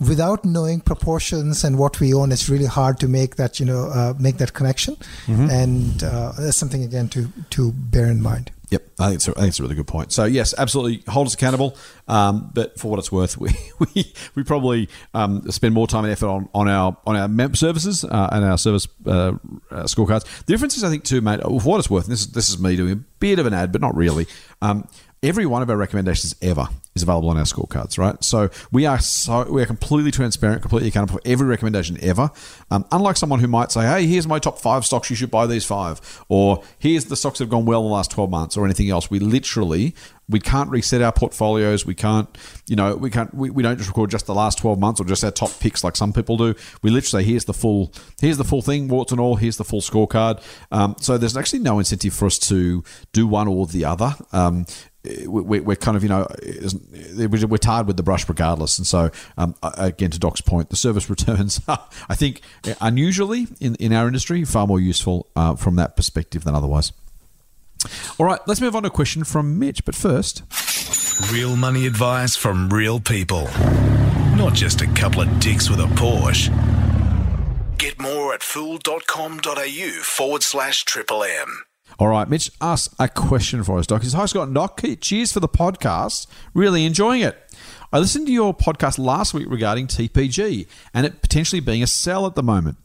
without knowing proportions and what we own, it's really hard to make that you know uh, make that connection. And uh, that's something again to to bear in mind.
Yep, I think it's a, I think it's a really good point. So yes, absolutely, hold us accountable. Um, but for what it's worth, we we, we probably um, spend more time and effort on, on our on our member services uh, and our service uh, uh, scorecards. The difference is, I think, too, mate. For what it's worth, this is this is me doing a bit of an ad, but not really. Um, every one of our recommendations ever is available on our scorecards, right? So we are so we are completely transparent, completely accountable for every recommendation ever. Um, unlike someone who might say, "Hey, here's my top five stocks. You should buy these five," or "Here's the stocks that have gone well in the last twelve months," or anything else. We literally we can't reset our portfolios. We can't, you know, we can't. We, we don't just record just the last twelve months or just our top picks like some people do. We literally say, "Here's the full. Here's the full thing, warts and all. Here's the full scorecard." Um, so there's actually no incentive for us to do one or the other. Um, we're kind of you know we're tired with the brush regardless. And so um, again to doc's point the service returns i think unusually in, in our industry far more useful uh, from that perspective than otherwise. All right let's move on to a question from mitch but first.
Real money advice from real people. Not just a couple of dicks with a porsche. Get more at fool.com.au forward slash triple m
all right, Mitch, ask a question for us, Doc. Hi, Scott and Doc. Cheers for the podcast. Really enjoying it. I listened to your podcast last week regarding TPG and it potentially being a sell at the moment.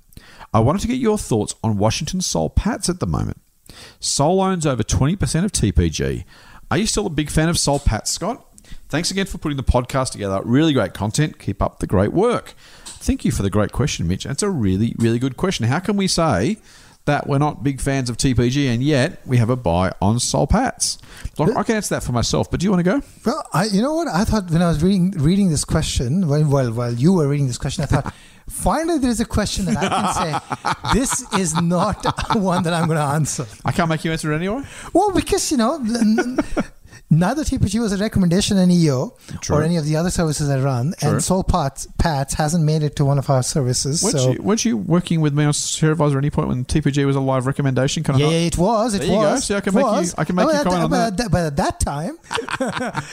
I wanted to get your thoughts on Washington Soul Pats at the moment. Soul owns over 20% of TPG. Are you still a big fan of Soul Pats, Scott? Thanks again for putting the podcast together. Really great content. Keep up the great work. Thank you for the great question, Mitch. It's a really, really good question. How can we say that we're not big fans of TPG, and yet we have a buy on Soul Pats. Look, I can answer that for myself, but do you want to go?
Well, I, you know what? I thought when I was reading reading this question, while, while, while you were reading this question, I thought, finally there's a question that I can say, this is not one that I'm going to answer.
I can't make you answer it anyway?
Well, because, you know, Neither TPG was a recommendation in EO True. or any of the other services I run, True. and Soul Pats, Pats hasn't made it to one of our services.
Weren't,
so.
you, weren't you working with me on Share Advisor at any point when TPG was a live recommendation?
Kind of yeah, it was. It
there
was.
You go. I can make you. I can make oh, you comment
on
that.
But at that time,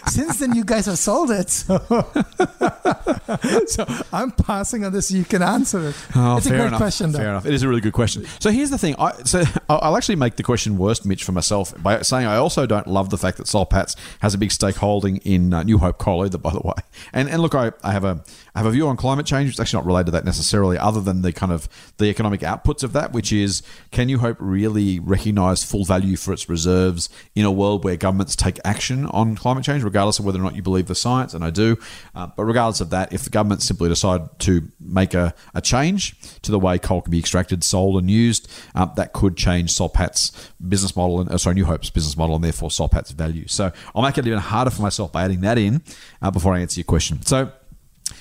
since then you guys have sold it, so, so I'm passing on this. You can answer it.
Oh,
it's
a
great
enough.
question. Though.
Fair enough. It is a really good question. So here's the thing. I, so I'll actually make the question worse, Mitch, for myself by saying I also don't love the fact that Soul Pats has a big stake holding in uh, New Hope either, by the way. And and look, I, I have a Have a view on climate change. It's actually not related to that necessarily, other than the kind of the economic outputs of that, which is can New Hope really recognise full value for its reserves in a world where governments take action on climate change, regardless of whether or not you believe the science, and I do. Uh, but regardless of that, if the government simply decide to make a, a change to the way coal can be extracted, sold, and used, uh, that could change Soul Pat's business model and uh, sorry, New Hope's business model, and therefore Soul Pat's value. So I'll make it even harder for myself myself by adding that in uh, before I answer your question. So,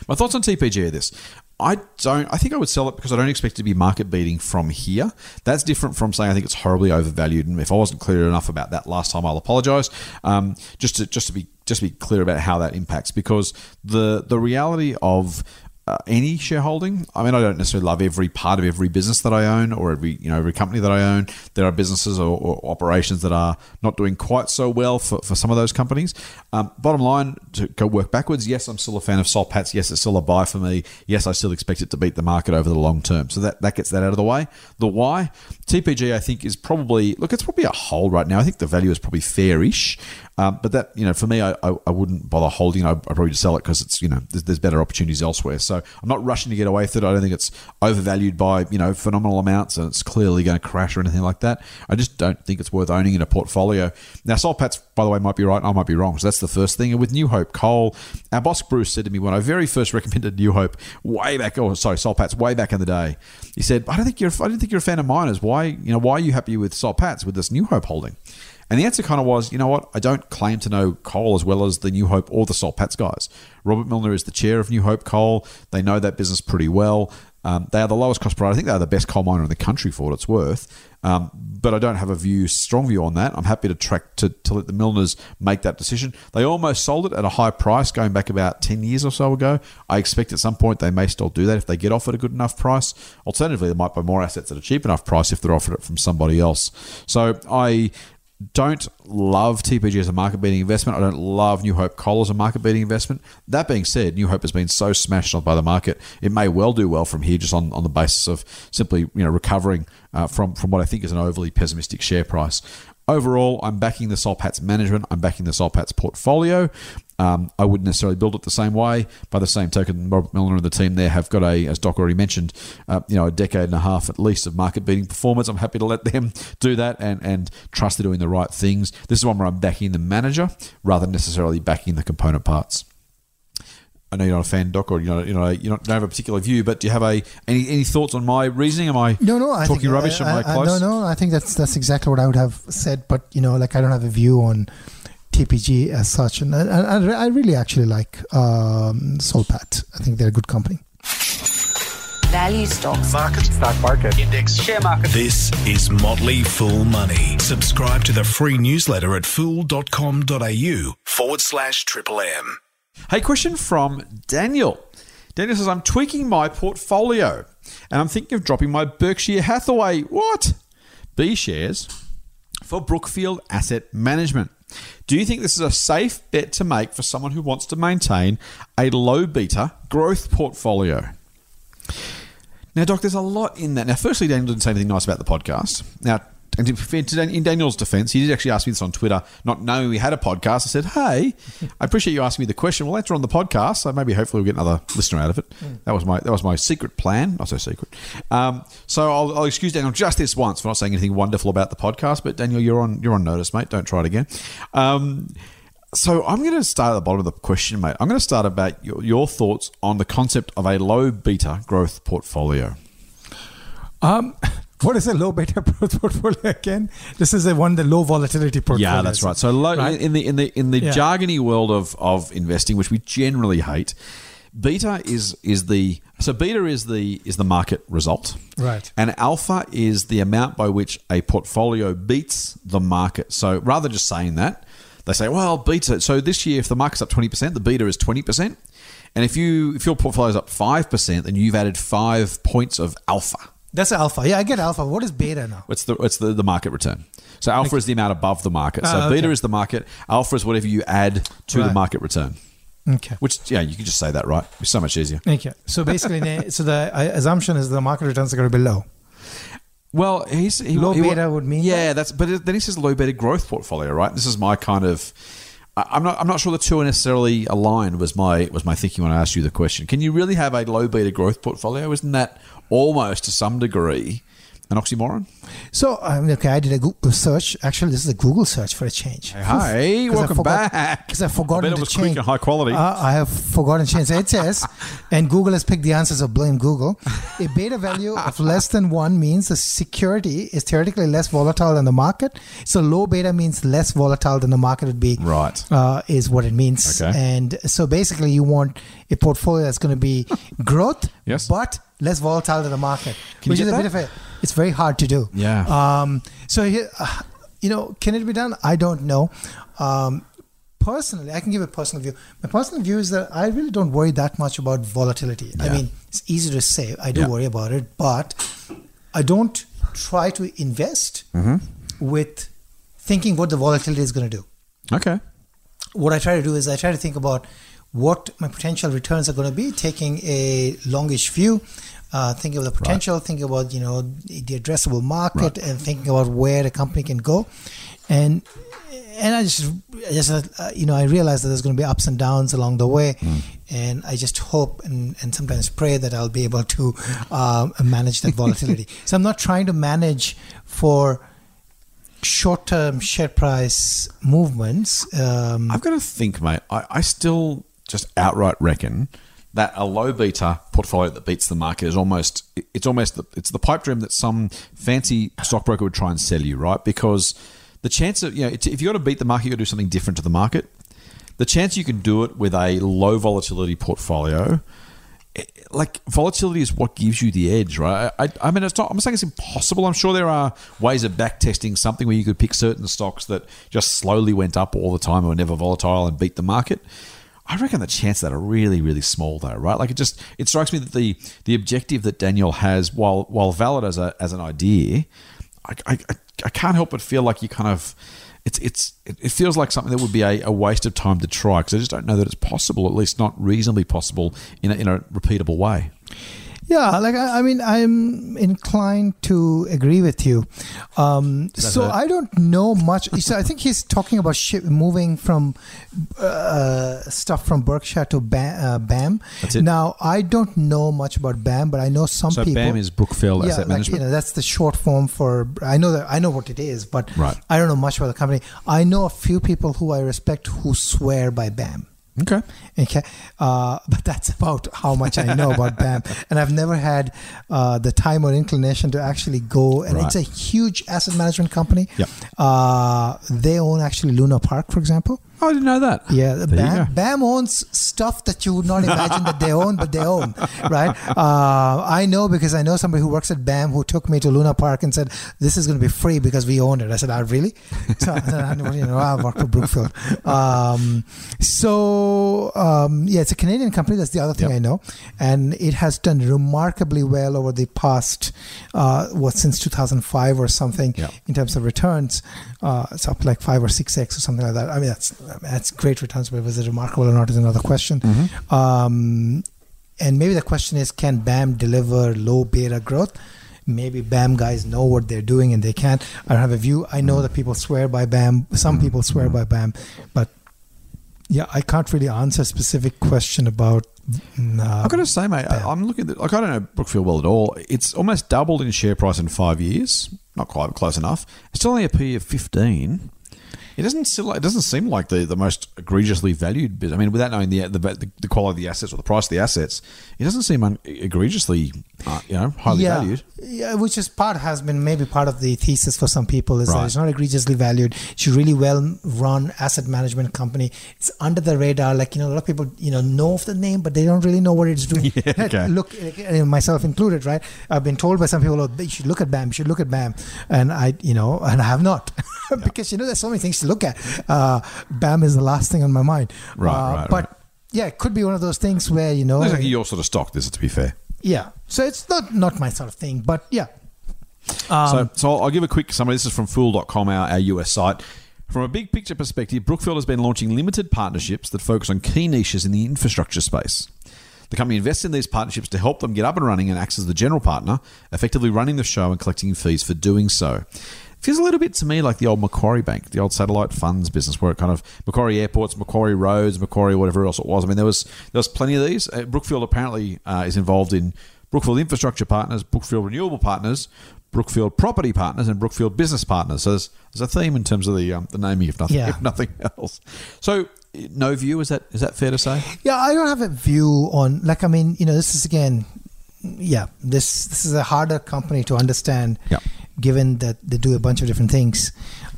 my thoughts on TPG are this. I don't. I think I would sell it because I don't expect it to be market beating from here. That's different from saying I think it's horribly overvalued. And if I wasn't clear enough about that last time, I'll apologise. Um, just to just to be just to be clear about how that impacts, because the the reality of uh, any shareholding. I mean, I don't necessarily love every part of every business that I own or every you know every company that I own. There are businesses or, or operations that are not doing quite so well for, for some of those companies. Um, bottom line, to go work backwards. Yes, I'm still a fan of Soul Pats. Yes, it's still a buy for me. Yes, I still expect it to beat the market over the long term. So that that gets that out of the way. The why TPG I think is probably look. It's probably a hold right now. I think the value is probably fairish. Um, but that, you know, for me, I, I, I wouldn't bother holding. I, I'd probably just sell it because it's, you know, there's, there's, better opportunities elsewhere. So I'm not rushing to get away with it. I don't think it's overvalued by, you know, phenomenal amounts and it's clearly going to crash or anything like that. I just don't think it's worth owning in a portfolio. Now, Soul Pats, by the way, might be right. I might be wrong. So that's the first thing. And with New Hope Coal, our boss Bruce said to me when I very first recommended New Hope way back, oh, sorry, Soul Pats way back in the day, he said, I don't think you're, I don't think you're a fan of miners. Why, you know, why are you happy with Soul Pats with this New Hope holding? And the answer kind of was, you know what? I don't claim to know coal as well as the New Hope or the Soul Pats guys. Robert Millner is the chair of New Hope Coal. They know that business pretty well. Um, they are the lowest cost provider. I think they are the best coal miner in the country for what it's worth. Um, but I don't have a view, strong view on that. I'm happy to track to, to let the Millners make that decision. They almost sold it at a high price going back about 10 years or so ago. I expect at some point they may still do that if they get offered a good enough price. Alternatively, they might buy more assets at a cheap enough price if they're offered it from somebody else. So I don't love TPG as a market beating investment. I don't love New Hope Coal as a market beating investment. That being said, New Hope has been so smashed on by the market, it may well do well from here just on, on the basis of simply you know recovering uh, from from what I think is an overly pessimistic share price. Overall, I'm backing the Soul Pats management. I'm backing the Soul Pats portfolio. Um, I wouldn't necessarily build it the same way. By the same token, Robert Millner and the team there have got a, as Doc already mentioned, uh, you know, a decade and a half at least of market beating performance. I'm happy to let them do that and and trust they're doing the right things. This is one where I'm backing the manager rather than necessarily backing the component parts. I know you're not a fan, Doc, or you know, you know, you don't have a particular view, but do you have a any, any thoughts on my reasoning? Am I
No, no, I
talking
think,
rubbish?
I,
Am I,
I-
close?
no, no, I think that's that's exactly what I would have said. But you know, like I don't have a view on TPG as such, and I, I, I really actually like um, Soul Pat. I think they're a good company.
Value stocks.
Market.
stock market, index, share market.
This is Motley Fool Money. Subscribe to the free newsletter at fool.com.au forward slash triple M.
Hey, question from Daniel. Daniel says, I'm tweaking my portfolio and I'm thinking of dropping my Berkshire Hathaway, what? B shares for Brookfield Asset Management. Do you think this is a safe bet to make for someone who wants to maintain a low beta growth portfolio? Now, Doc, there's a lot in that. Now, firstly, Daniel didn't say anything nice about the podcast. Now, and to be fair to Dan- in Daniel's defense, he did actually ask me this on Twitter, not knowing we had a podcast. I said, Hey, I appreciate you asking me the question. We'll answer on the podcast. So maybe hopefully we'll get another listener out of it. That was my that was my secret plan. Not so secret. Um, so I'll, I'll excuse Daniel just this once for not saying anything wonderful about the podcast. But Daniel, you're on you're on notice, mate. Don't try it again. Um, so I'm going to start at the bottom of the question, mate. I'm going to start about your, your thoughts on the concept of a low beta growth portfolio.
Um, what is a low beta portfolio again? This is the one, the low volatility portfolio.
Yeah, that's right. So low,
Right.
in the in the in the
Yeah.
jargony world of of investing, which we generally hate, beta is is the so beta is the is the market result,
Right.
And alpha is the amount by which a portfolio beats the market. So rather just saying that, they say, well, beta. So this year, if the market's up twenty percent, the beta is twenty percent. And if you if your portfolio's up five percent, then you've added five points of alpha.
That's alpha. Yeah, I get alpha. What is beta now?
It's the it's the, the market return. So alpha is the amount above the market. So
Ah,
beta is the market. Alpha is whatever you add to the market return.
Okay.
Which yeah, you can just say that right. It's so much easier.
Okay. So basically, so the uh, assumption is the market returns are going to be low.
Well, he's he,
Low
he-
beta would mean
yeah. That's but then he says low beta growth portfolio, right? This is my kind of. I'm not. I'm not sure the two are necessarily aligned. Was my was my thinking when I asked you the question? Can you really have a low beta growth portfolio? Isn't that almost to some degree an oxymoron?
So um, okay, I did a Google search. Actually, this is a Google search for a change.
Hey, welcome back.
Because I've
I
forgotten
bet it
to
was
change.
quick and high quality.
Uh, I have forgotten to change. So it says, and Google has picked the answers. So blame Google. A beta value of less than one means the security is theoretically less volatile than the market. So low beta means less volatile than the market would be.
Right.
Uh, is what it means.
Okay.
And so basically, you want a portfolio that's going to be growth,
Yes.
but less volatile than the market,
Can you
which is a bit of a. It's very hard to do.
Yeah.
Um, so here, uh, you know, can it be done? I don't know. Um, personally, I can give a personal view. My personal view is that I really don't worry that much about volatility. I mean, it's easy to say. I do
Yeah.
worry about it, but I don't try to invest
Mm-hmm.
with thinking what the volatility is going to do.
okay.
What I try to do is I try to think about what my potential returns are going to be, taking a longish view, uh, thinking of the potential, thinking about you know the addressable market, and thinking about where the company can go, and and I just I just uh, you know I realize that there's going to be ups and downs along the way, and I just hope and, and sometimes pray that I'll be able to um, manage that volatility. so I'm not trying to manage for short-term share price movements. Um,
I've got to think, mate. I, I still just outright reckon that a low beta portfolio that beats the market is almost it's almost the, it's the pipe dream that some fancy stockbroker would try and sell you, right? Because the chance of you know if you got to beat the market, you got to do something different to the market. The chance you can do it with a low volatility portfolio. Eh, like volatility is what gives you the edge, right? I, I mean, it's not. I'm not saying it's impossible. I'm sure there are ways of back testing something where you could pick certain stocks that just slowly went up all the time and were never volatile and beat the market. I reckon the chances of that are really, really small, though, right? Like it just it strikes me that the the objective that Daniel has, while while valid as a as an idea, I, I, I can't help but feel like you kind of it's it's it it feels like something that would be a, a waste of time to try because I just don't know that it's possible, at least not reasonably possible in a, in a repeatable way.
Yeah, like I, I mean, I'm inclined to agree with you. Um, so
hurt?
I don't know much. So I think he's talking about ship, moving from uh, stuff from Berkshire to BAM. Uh, BAM. Now I don't know much about BAM, but I know some
So
people.
BAM is Brookfield
yeah,
Asset
like,
Management.
You know, that's the short form for. I know that I know what it is, but
Right.
I don't know much about the company. I know a few people who I respect who swear by BAM.
Okay.
Okay, uh, but that's about how much I know about BAM, and I've never had uh, the time or inclination to actually go. And it's a huge asset management company.
Yep.
Uh, they own actually Luna Park, for example.
Oh, I didn't know that.
Yeah,
There
BAM. BAM owns stuff that you would not imagine that they own, but they own, right? Uh, I know because I know somebody who works at BAM who took me to Luna Park and said, "This is going to be free because we own it." I said, "Ah, really?" So I said, "Ah, you know, I work for Brookfield." Um, so um, yeah, it's a Canadian company. That's the other thing
Yep.
I know, and it has done remarkably well over the past uh, what since 2005 or something
Yep.
in terms of returns. Uh, it's up like five or six x or something like that. I mean, that's that's great returns, but was it remarkable or not is another question.
Mm-hmm.
Um, and maybe the question is, can BAM deliver low beta growth? Maybe BAM guys know what they're doing and they can't. I don't have a view. I know that people swear by BAM. Some people swear by BAM, but yeah, I can't really answer a specific question about. mm, Uh,
I've got to say, mate, I- I'm looking at like I don't know Brookfield well at all. It's almost doubled in share price in five years. Not quite close enough. It's still only a PE of 15. It doesn't still. It doesn't seem like the, the most egregiously valued business. I mean, without knowing the, the the quality of the assets or the price of the assets, it doesn't seem un- egregiously, uh, you know, highly
yeah,
valued.
Yeah, which is part has been maybe part of the thesis for some people is that it's not egregiously valued. It's a really well run asset management company. It's under the radar. Like you know, a lot of people you know know of the name, but they don't really know what it's doing.
Yeah, okay.
Look, uh, myself included, right? I've been told by some people, oh, you should look at BAM. You should look at BAM, and I, you know, and I have not because you know there's so many things to look at. Uh, BAM is the last thing on my mind.
Right,
Uh,
right,
But
right.
yeah, it could be one of those things where you know,
Looks like your sort of stock. This, to be fair.
yeah. So it's not not my sort of thing, but yeah.
so, so I'll give a quick summary. This is from Fool.com, our, our US site. From a big picture perspective, Brookfield has been launching limited partnerships that focus on key niches in the infrastructure space. The company invests in these partnerships to help them get up and running and acts as the general partner, effectively running the show and collecting fees for doing so. Feels a little bit to me like the old Macquarie Bank, the old satellite funds business, where it kind of Macquarie Airports, Macquarie Roads, Macquarie whatever else it was. I mean, there was there was plenty of these. Uh, Brookfield apparently uh, is involved in Brookfield Infrastructure Partners, Brookfield Renewable Partners, Brookfield Property Partners, and Brookfield Business Partners. So there's, there's a theme in terms of the um, the naming, if nothing,
Yeah.
if nothing else. So no view is that is that fair to say?
Yeah, I don't have a view on like I mean, you know, this is again yeah, this this is a harder company to understand
Yeah.
Given that they do a bunch of different things.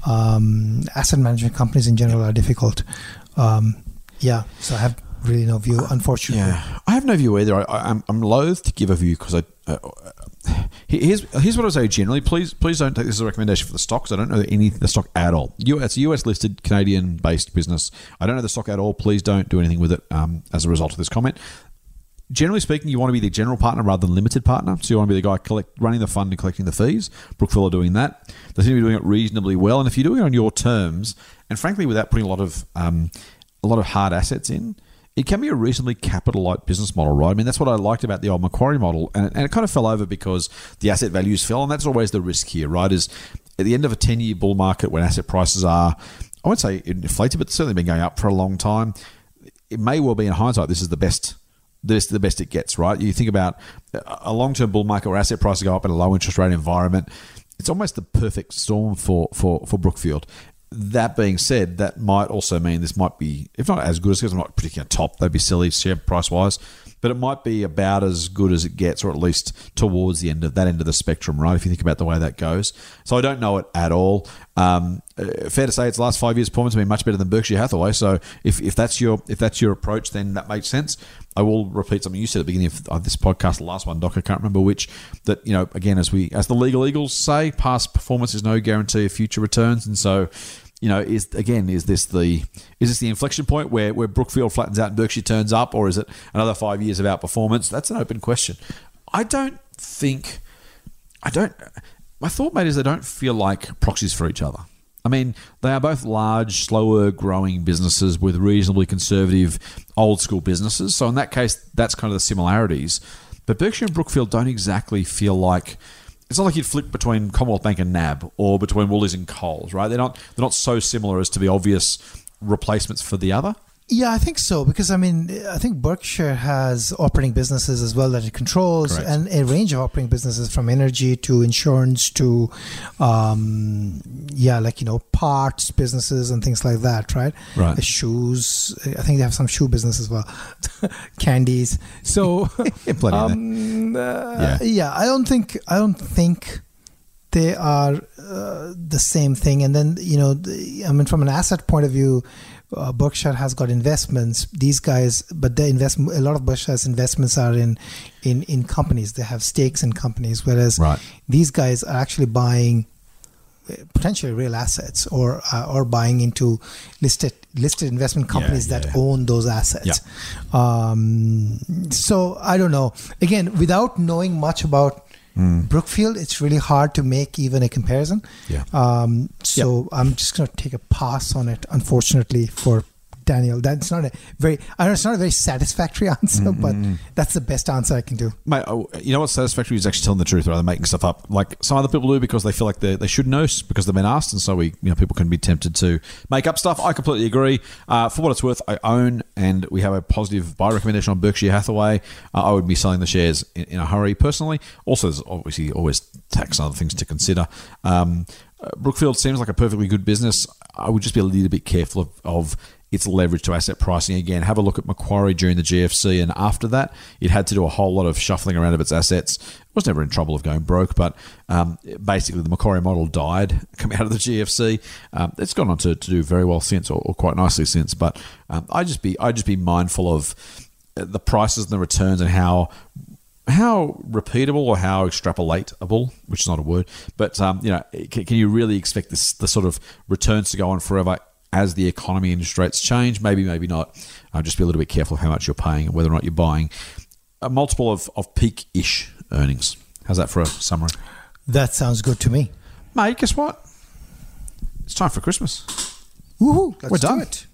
Um, asset management companies in general are difficult. Um, yeah, so I have really no view, unfortunately.
Yeah, I have no view either. I, I, I'm, I'm loath to give a view because I. Uh, here's here's what I say generally. Please please don't take this as a recommendation for the stocks. I don't know any the stock at all. It's a US listed Canadian based business. I don't know the stock at all. Please don't do anything with it um, as a result of this comment. Generally speaking, you want to be the general partner rather than limited partner. So you want to be the guy collect, running the fund and collecting the fees. Brookfield are doing that. They seem to be doing it reasonably well. And if you're doing it on your terms, and frankly, without putting a lot of um, a lot of hard assets in, it can be a reasonably capital light business model, right? I mean, that's what I liked about the old Macquarie model, and, and it kind of fell over because the asset values fell, and that's always the risk here, right? Is at the end of a ten year bull market when asset prices are, I won't say inflated, but certainly been going up for a long time. It may well be in hindsight this is the best this the best it gets, right? You think about a long term bull market where asset prices go up in a low interest rate environment. It's almost the perfect storm for, for, for Brookfield. That being said, that might also mean this might be, if not as good as, because I'm not predicting a top, they'd be silly share price wise, but it might be about as good as it gets, or at least towards the end of that end of the spectrum, right? If you think about the way that goes. So I don't know it at all. Um, uh, fair to say, its last five years' performance has been much better than Berkshire Hathaway. So if, if that's your if that's your approach, then that makes sense. I will repeat something you said at the beginning of, of this podcast, the last one, Doc. I can't remember which. That you know, again, as we as the legal eagles say, past performance is no guarantee of future returns, and so you know, is again, is this the is this the inflection point where where Brookfield flattens out and Berkshire turns up, or is it another five years of outperformance? That's an open question. I don't think. I don't. My thought, mate, is they don't feel like proxies for each other. I mean, they are both large, slower growing businesses with reasonably conservative, old school businesses. So in that case, that's kind of the similarities. But Berkshire and Brookfield don't exactly feel like it's not like you'd flick between Commonwealth Bank and NAB or between Woolies and Coles, right? They're not they're not so similar as to be obvious replacements for the other.
Yeah, I think so because I mean, I think Berkshire has operating businesses as well that it controls,
Correct.
and a range of operating businesses from energy to insurance to, um, yeah, like you know, parts businesses and things like that, right?
Right.
Uh, shoes. I think they have some shoe business as well, candies. So,
Yeah,
um, uh,
Yeah.
yeah, I don't think I don't think they are uh, the same thing. And then you know, the, I mean, from an asset point of view, uh, Berkshire has got investments. These guys, but the invest a lot of Berkshire's investments are in in in companies. They have stakes in companies, whereas
Right.
these guys are actually buying uh, potentially real assets or uh, or buying into listed listed investment companies
yeah,
that
yeah.
own those assets. Um, so I don't know. Again, without knowing much about Brookfield, it's really hard to make even a comparison.
Yeah.
Um, so I'm just going to take a pass on it, unfortunately, for Daniel. That's not a very, I know it's not a very satisfactory answer, but that's the best answer I can do.
Mate, oh, you know what's satisfactory is actually telling the truth rather than making stuff up. Like some other people do because they feel like they, they should know because they've been asked, and so we, you know, people can be tempted to make up stuff. I completely agree. Uh, for what it's worth, I own and we have a positive buy recommendation on Berkshire Hathaway. Uh, I would be selling the shares in, in a hurry personally. Also, there's obviously always tax and other things to consider. Um, uh, Brookfield seems like a perfectly good business. I would just be a little bit careful of, of its leverage to asset pricing again. Have a look at Macquarie during the GFC, and after that, it had to do a whole lot of shuffling around of its assets. It was never in trouble of going broke, but um, basically the Macquarie model died coming out of the GFC. Um, it's gone on to, to do very well since, or, or quite nicely since. But um, I just be I just be mindful of uh, the prices and the returns and how how repeatable or how extrapolatable, which is not a word, but um, you know, can, can you really expect this the sort of returns to go on forever as the economy and interest rates change? Maybe, maybe not. Uh, just be a little bit careful of how much you're paying and whether or not you're buying a multiple of, of peak-ish earnings. How's that for a summary,
That sounds good to me.
mate? Guess what? It's time for Christmas.
Woohoo!
We're
do
done.
it.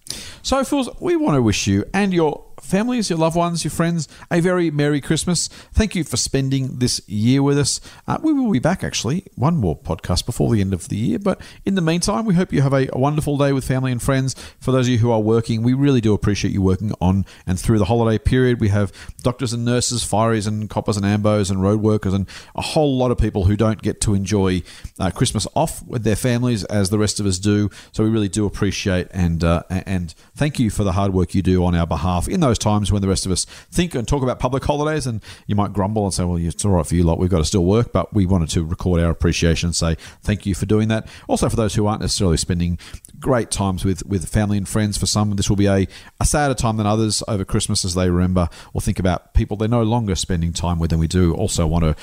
So, fools, we want to wish you and your families, your loved ones, your friends a very Merry Christmas. Thank you for spending this year with us. Uh, we will be back, actually, one more podcast before the end of the year. But in the meantime, we hope you have a, a wonderful day with family and friends. For those of you who are working, we really do appreciate you working on and through the holiday period. We have doctors and nurses, fireys and coppers and ambos and road workers, and a whole lot of people who don't get to enjoy uh, Christmas off with their families as the rest of us do. So we really do appreciate and uh, and thank you for the hard work you do on our behalf in those times when the rest of us think and talk about public holidays. And you might grumble and say, "Well, it's all right for you lot. We've got to still work," but we wanted to record our appreciation and say thank you for doing that. Also, for those who aren't necessarily spending great times with, with family and friends. For some, this will be a, a sadder time than others over Christmas as they remember or think about people they're no longer spending time with. And we do also want to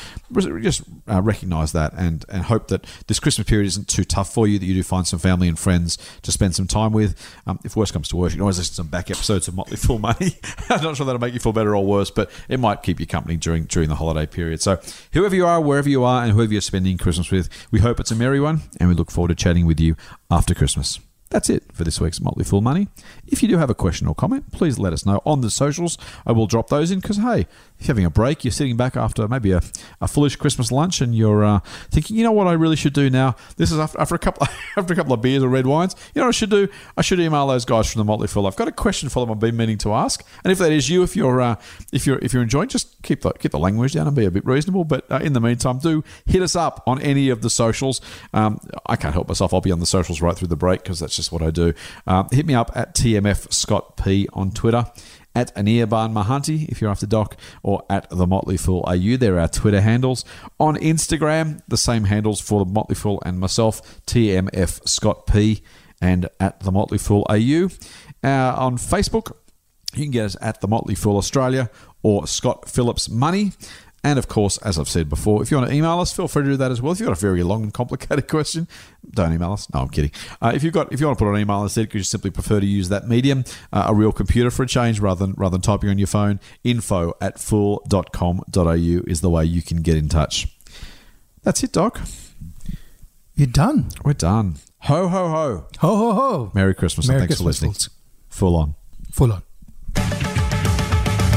just uh, recognize that and, and hope that this Christmas period isn't too tough for you, that you do find some family and friends to spend some time with. Um, if worse comes to worse, you can always listen to some back episodes of Motley Fool Money. I'm not sure that'll make you feel better or worse, but it might keep you company during during the holiday period. So, whoever you are, wherever you are, and whoever you're spending Christmas with, we hope it's a merry one, and we look forward to chatting with you after Christmas. That's it for this week's Motley Fool Money. If you do have a question or comment, please let us know on the socials. I will drop those in because, hey, if you're having a break, you're sitting back after maybe a, a foolish Christmas lunch and you're uh, thinking, you know what I really should do now? This is after, after a couple after a couple of beers or red wines. You know what I should do? I should email those guys from the Motley Fool. I've got a question for them I've been meaning to ask. And if that is you, if you're uh, if you're if you're enjoying, just keep the keep the language down and be a bit reasonable. But uh, in the meantime, do hit us up on any of the socials. Um, I can't help myself. I'll be on the socials right through the break because that's just what I do. Um, hit me up at TMF Scott P on Twitter. At Anirban Mahanti, if you're after Doc, or at The Motley Fool AU. There are our Twitter handles. On Instagram, the same handles for The Motley Fool and myself, TMF Scott P, and at The Motley Fool AU. Uh, on Facebook, you can get us at The Motley Fool Australia or Scott Phillips Money. And of course, as I've said before, if you want to email us, feel free to do that as well. If you've got a very long and complicated question, don't email us. No, I'm kidding. Uh, if you've got, if you want to put an email instead, because you simply prefer to use that medium, uh, a real computer for a change rather than rather than typing on your phone, info at fool.com.au is the way you can get in touch. That's it, Doc.
You're done.
We're done. Ho ho ho!
Ho ho ho.
Merry Christmas
Merry
and thanks
Christmas,
for listening.
folks.
Full on.
Full on.